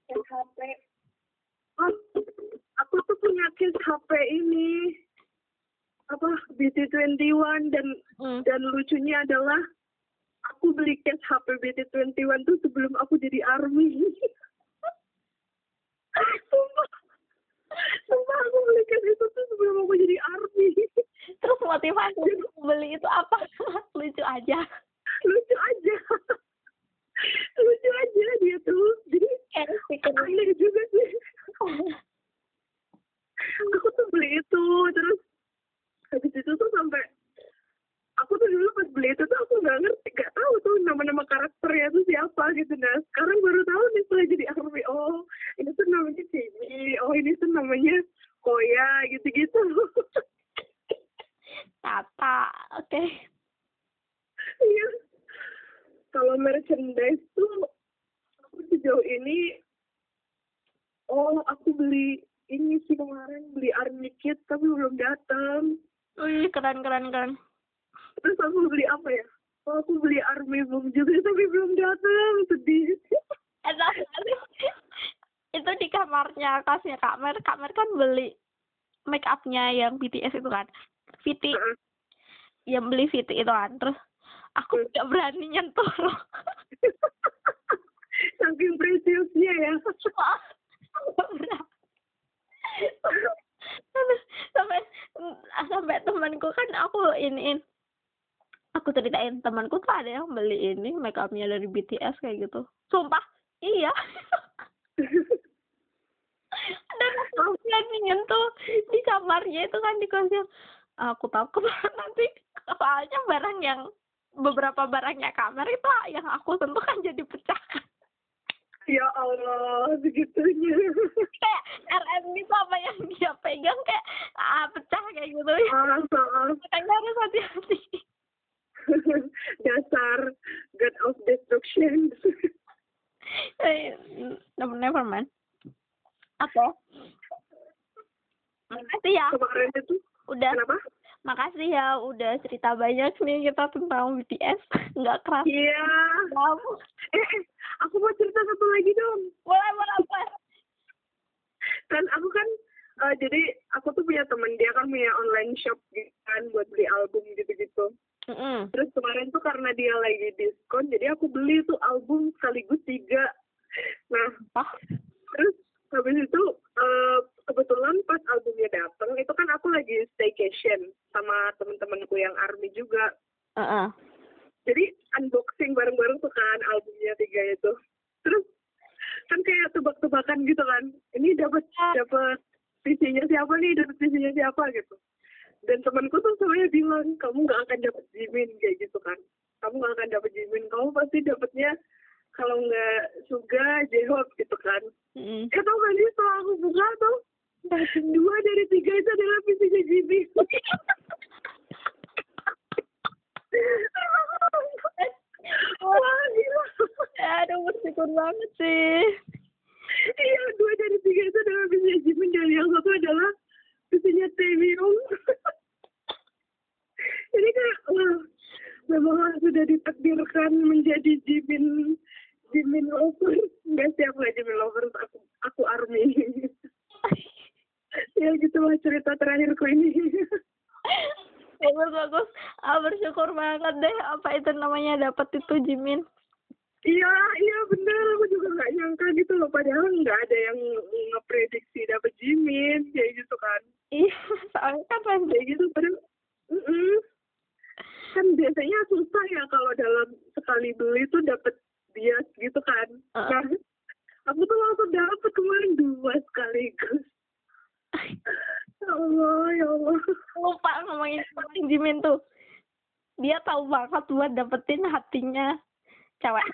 Speaker 2: HP. Oh, aku tuh punya case HP ini. Apa, BT21 dan
Speaker 1: Hmm.
Speaker 2: dan lucunya adalah aku beli case HP BT21 tuh sebelum aku jadi army. Sumpah. Sumpah aku beli case itu tuh sebelum aku jadi army.
Speaker 1: terus motivasi beli itu apa lucu aja
Speaker 2: Lucu aja. Lucu aja dia tuh. Jadi aneh juga sih. Aku tuh beli itu terus habis itu tuh sampai aku tuh dulu pas beli itu tuh aku nggak ngerti nggak tahu tuh nama-nama karakternya tuh siapa gitu nah sekarang baru tahu nih setelah jadi army. Oh ini tuh namanya Cimi oh ini tuh namanya Koya gitu-gitu.
Speaker 1: Tata oke.
Speaker 2: Iya. Kalau merchandise tuh aku sejauh ini oh aku beli ini sih kemarin beli army kit tapi belum datang
Speaker 1: wih keren keren keren.
Speaker 2: Terus aku beli apa ya? Oh aku beli army boom juga tapi belum datang. Sedih.
Speaker 1: Itu di kamarnya kasnya Kak Mer. Kak Mer kan beli make upnya yang BTS itu kan? Viti
Speaker 2: Heeh.
Speaker 1: yang beli Viti itu kan? Terus aku tidak berani nyentuh
Speaker 2: saking preciousnya ya.
Speaker 1: Berani. Sampai sampai temanku kan aku iniin. Aku ceritain temanku tuh ada yang beli ini make upnya dari BTS kayak gitu. Sumpah iya. Dan aku berani nyentuh di kamarnya itu kan di kosan aku takut nanti. Soalnya barang yang beberapa barangnya kamar itu yang aku sentuh kan jadi pecah
Speaker 2: ya Allah segitunya.
Speaker 1: Kayak RM gitu apa yang dia pegang kayak ah, pecah kayak gitu.
Speaker 2: Ah, maaf
Speaker 1: makanya harus hati-hati.
Speaker 2: Dasar God of Destruction.
Speaker 1: Eh, never never mind. Apa? Makasih ya.
Speaker 2: Kemarin itu?
Speaker 1: Udah.
Speaker 2: Kenapa
Speaker 1: makasih ya udah cerita banyak nih kita tentang BTS nggak keras.
Speaker 2: Iya.
Speaker 1: Kamu.
Speaker 2: Eh, aku mau cerita satu lagi dong.
Speaker 1: Boleh boleh apa
Speaker 2: kan aku kan eh, jadi aku tuh punya temen dia kan punya online shop gitu kan buat beli album gitu-gitu.
Speaker 1: Mm-mm.
Speaker 2: terus kemarin tuh karena dia lagi diskon jadi aku beli tuh album sekaligus tiga. Nah
Speaker 1: oh
Speaker 2: terus habis itu eh, kebetulan pas albumnya datang itu kan aku lagi staycation sama temen-temenku yang army juga.
Speaker 1: Heeh.
Speaker 2: jadi unboxing bareng-bareng tuh kan albumnya tiga itu. Terus kan kayak tebak-tebakan gitu kan. Ini dapat dapat visinya siapa nih dapat visinya siapa gitu. Dan temanku tuh semuanya bilang kamu nggak akan dapat Jimin kayak gitu kan. Kamu nggak akan dapat Jimin kamu pasti dapatnya kalau nggak Suga J-Hope gitu kan
Speaker 1: Mm-mm.
Speaker 2: eh tau gak sih setelah aku buka tuh dua dari tiga itu adalah visinya Jimin Wah, gila.
Speaker 1: aduh bersyukur banget sih
Speaker 2: Iya, dua dari tiga itu adalah visinya Jimin dan yang satu adalah visinya Taehyung. Jadi kayak, wah, memang sudah ditakdirkan menjadi Jimin Jimin lovers. Nggak siap lah Jimin lovers, aku, aku army. ya gitulah cerita terakhirku ini.
Speaker 1: bagus bagus ah, bersyukur banget deh apa itu namanya dapat itu Jimin
Speaker 2: Iya, iya benar. Aku juga nggak nyangka gitu loh. Padahal nggak ada yang ngeprediksi dapet Jimin kayak gitu kan.
Speaker 1: iya soalnya kan
Speaker 2: kayak gitu padahal mm-mm. kan biasanya susah ya kalau dalam sekali beli tuh dapet bias gitu kan.
Speaker 1: Uh.
Speaker 2: nah aku tuh langsung dapet kemarin dua sekaligus. Ya Allah ya Allah.
Speaker 1: Lupa ngomongin ngomongin Jimin tuh dia tahu banget buat dapetin hatinya cewek.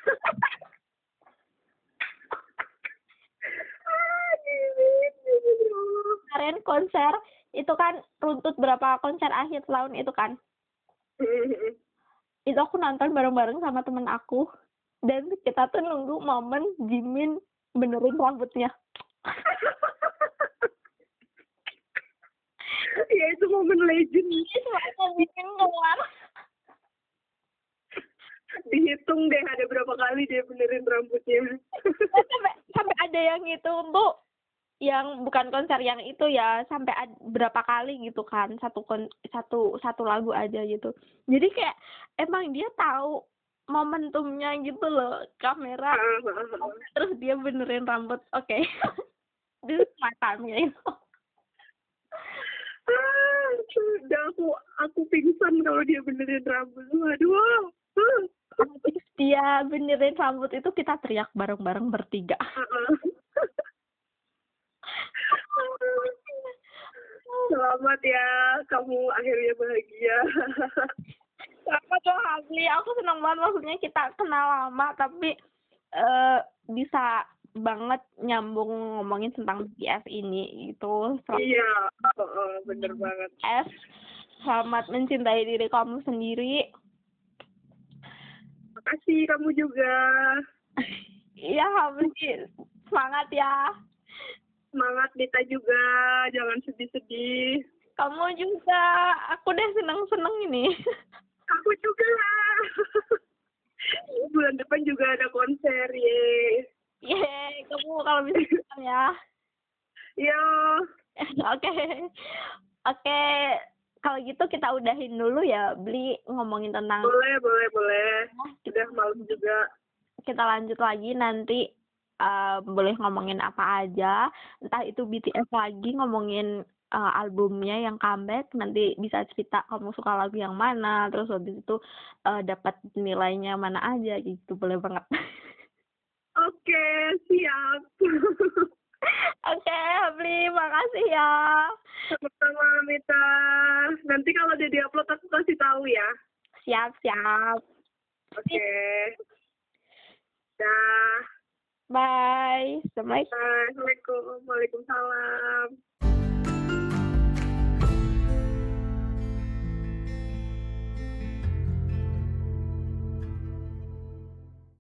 Speaker 2: Ah,
Speaker 1: kemarin konser itu kan runtut berapa konser akhir tahun itu kan? Itu aku nonton bareng-bareng sama temen aku dan kita tuh nunggu momen Jimin benerin rambutnya.
Speaker 2: Ya itu momen legend.
Speaker 1: Itu aku bikin keluar.
Speaker 2: Dihitung deh ada berapa kali dia benerin rambutnya.
Speaker 1: Sampai sampai ada yang itu bu. Yang bukan konser yang itu ya sampai ad, berapa kali gitu kan. Satu kon satu satu lagu aja gitu. Jadi kayak emang dia tahu momentumnya gitu loh kamera. Terus dia benerin rambut oke. Okay. my time gitu
Speaker 2: ah, udah aku aku pingsan kalau dia benerin rambut. Aduh
Speaker 1: habis dia benerin rambut itu kita teriak bareng-bareng bertiga.
Speaker 2: Selamat ya, kamu akhirnya bahagia.
Speaker 1: Selamat loh Habli, aku senang banget maksudnya kita kenal lama tapi uh, bisa banget nyambung ngomongin tentang BTS ini gitu.
Speaker 2: Selamat iya, uh, bener banget.
Speaker 1: S, selamat mencintai diri kamu sendiri.
Speaker 2: Makasih kamu juga.
Speaker 1: Iya Habli, semangat ya
Speaker 2: semangat Dita juga jangan sedih-sedih
Speaker 1: kamu juga aku deh seneng-seneng ini
Speaker 2: aku juga. Bulan depan juga ada konser ye.
Speaker 1: Ye kamu kalau bisa ya.
Speaker 2: Ya
Speaker 1: oke. Oke kalau gitu kita udahin dulu ya beli ngomongin tentang
Speaker 2: boleh boleh boleh. Sudah malam juga.
Speaker 1: Kita lanjut lagi nanti uh, boleh ngomongin apa aja. Entah itu BTS lagi ngomongin uh, albumnya yang comeback nanti bisa cerita kamu suka lagu yang mana terus habis itu uh, dapat nilainya mana aja gitu boleh banget
Speaker 2: oke siap
Speaker 1: Oke, Habli, makasih ya.
Speaker 2: Sama-sama, Mita. Nanti kalau udah diupload aku kasih tahu ya.
Speaker 1: Siap, siap.
Speaker 2: Oke. Okay. Dah.
Speaker 1: Bye. Assalamualaikum.
Speaker 2: Assalamualaikum. Waalaikumsalam.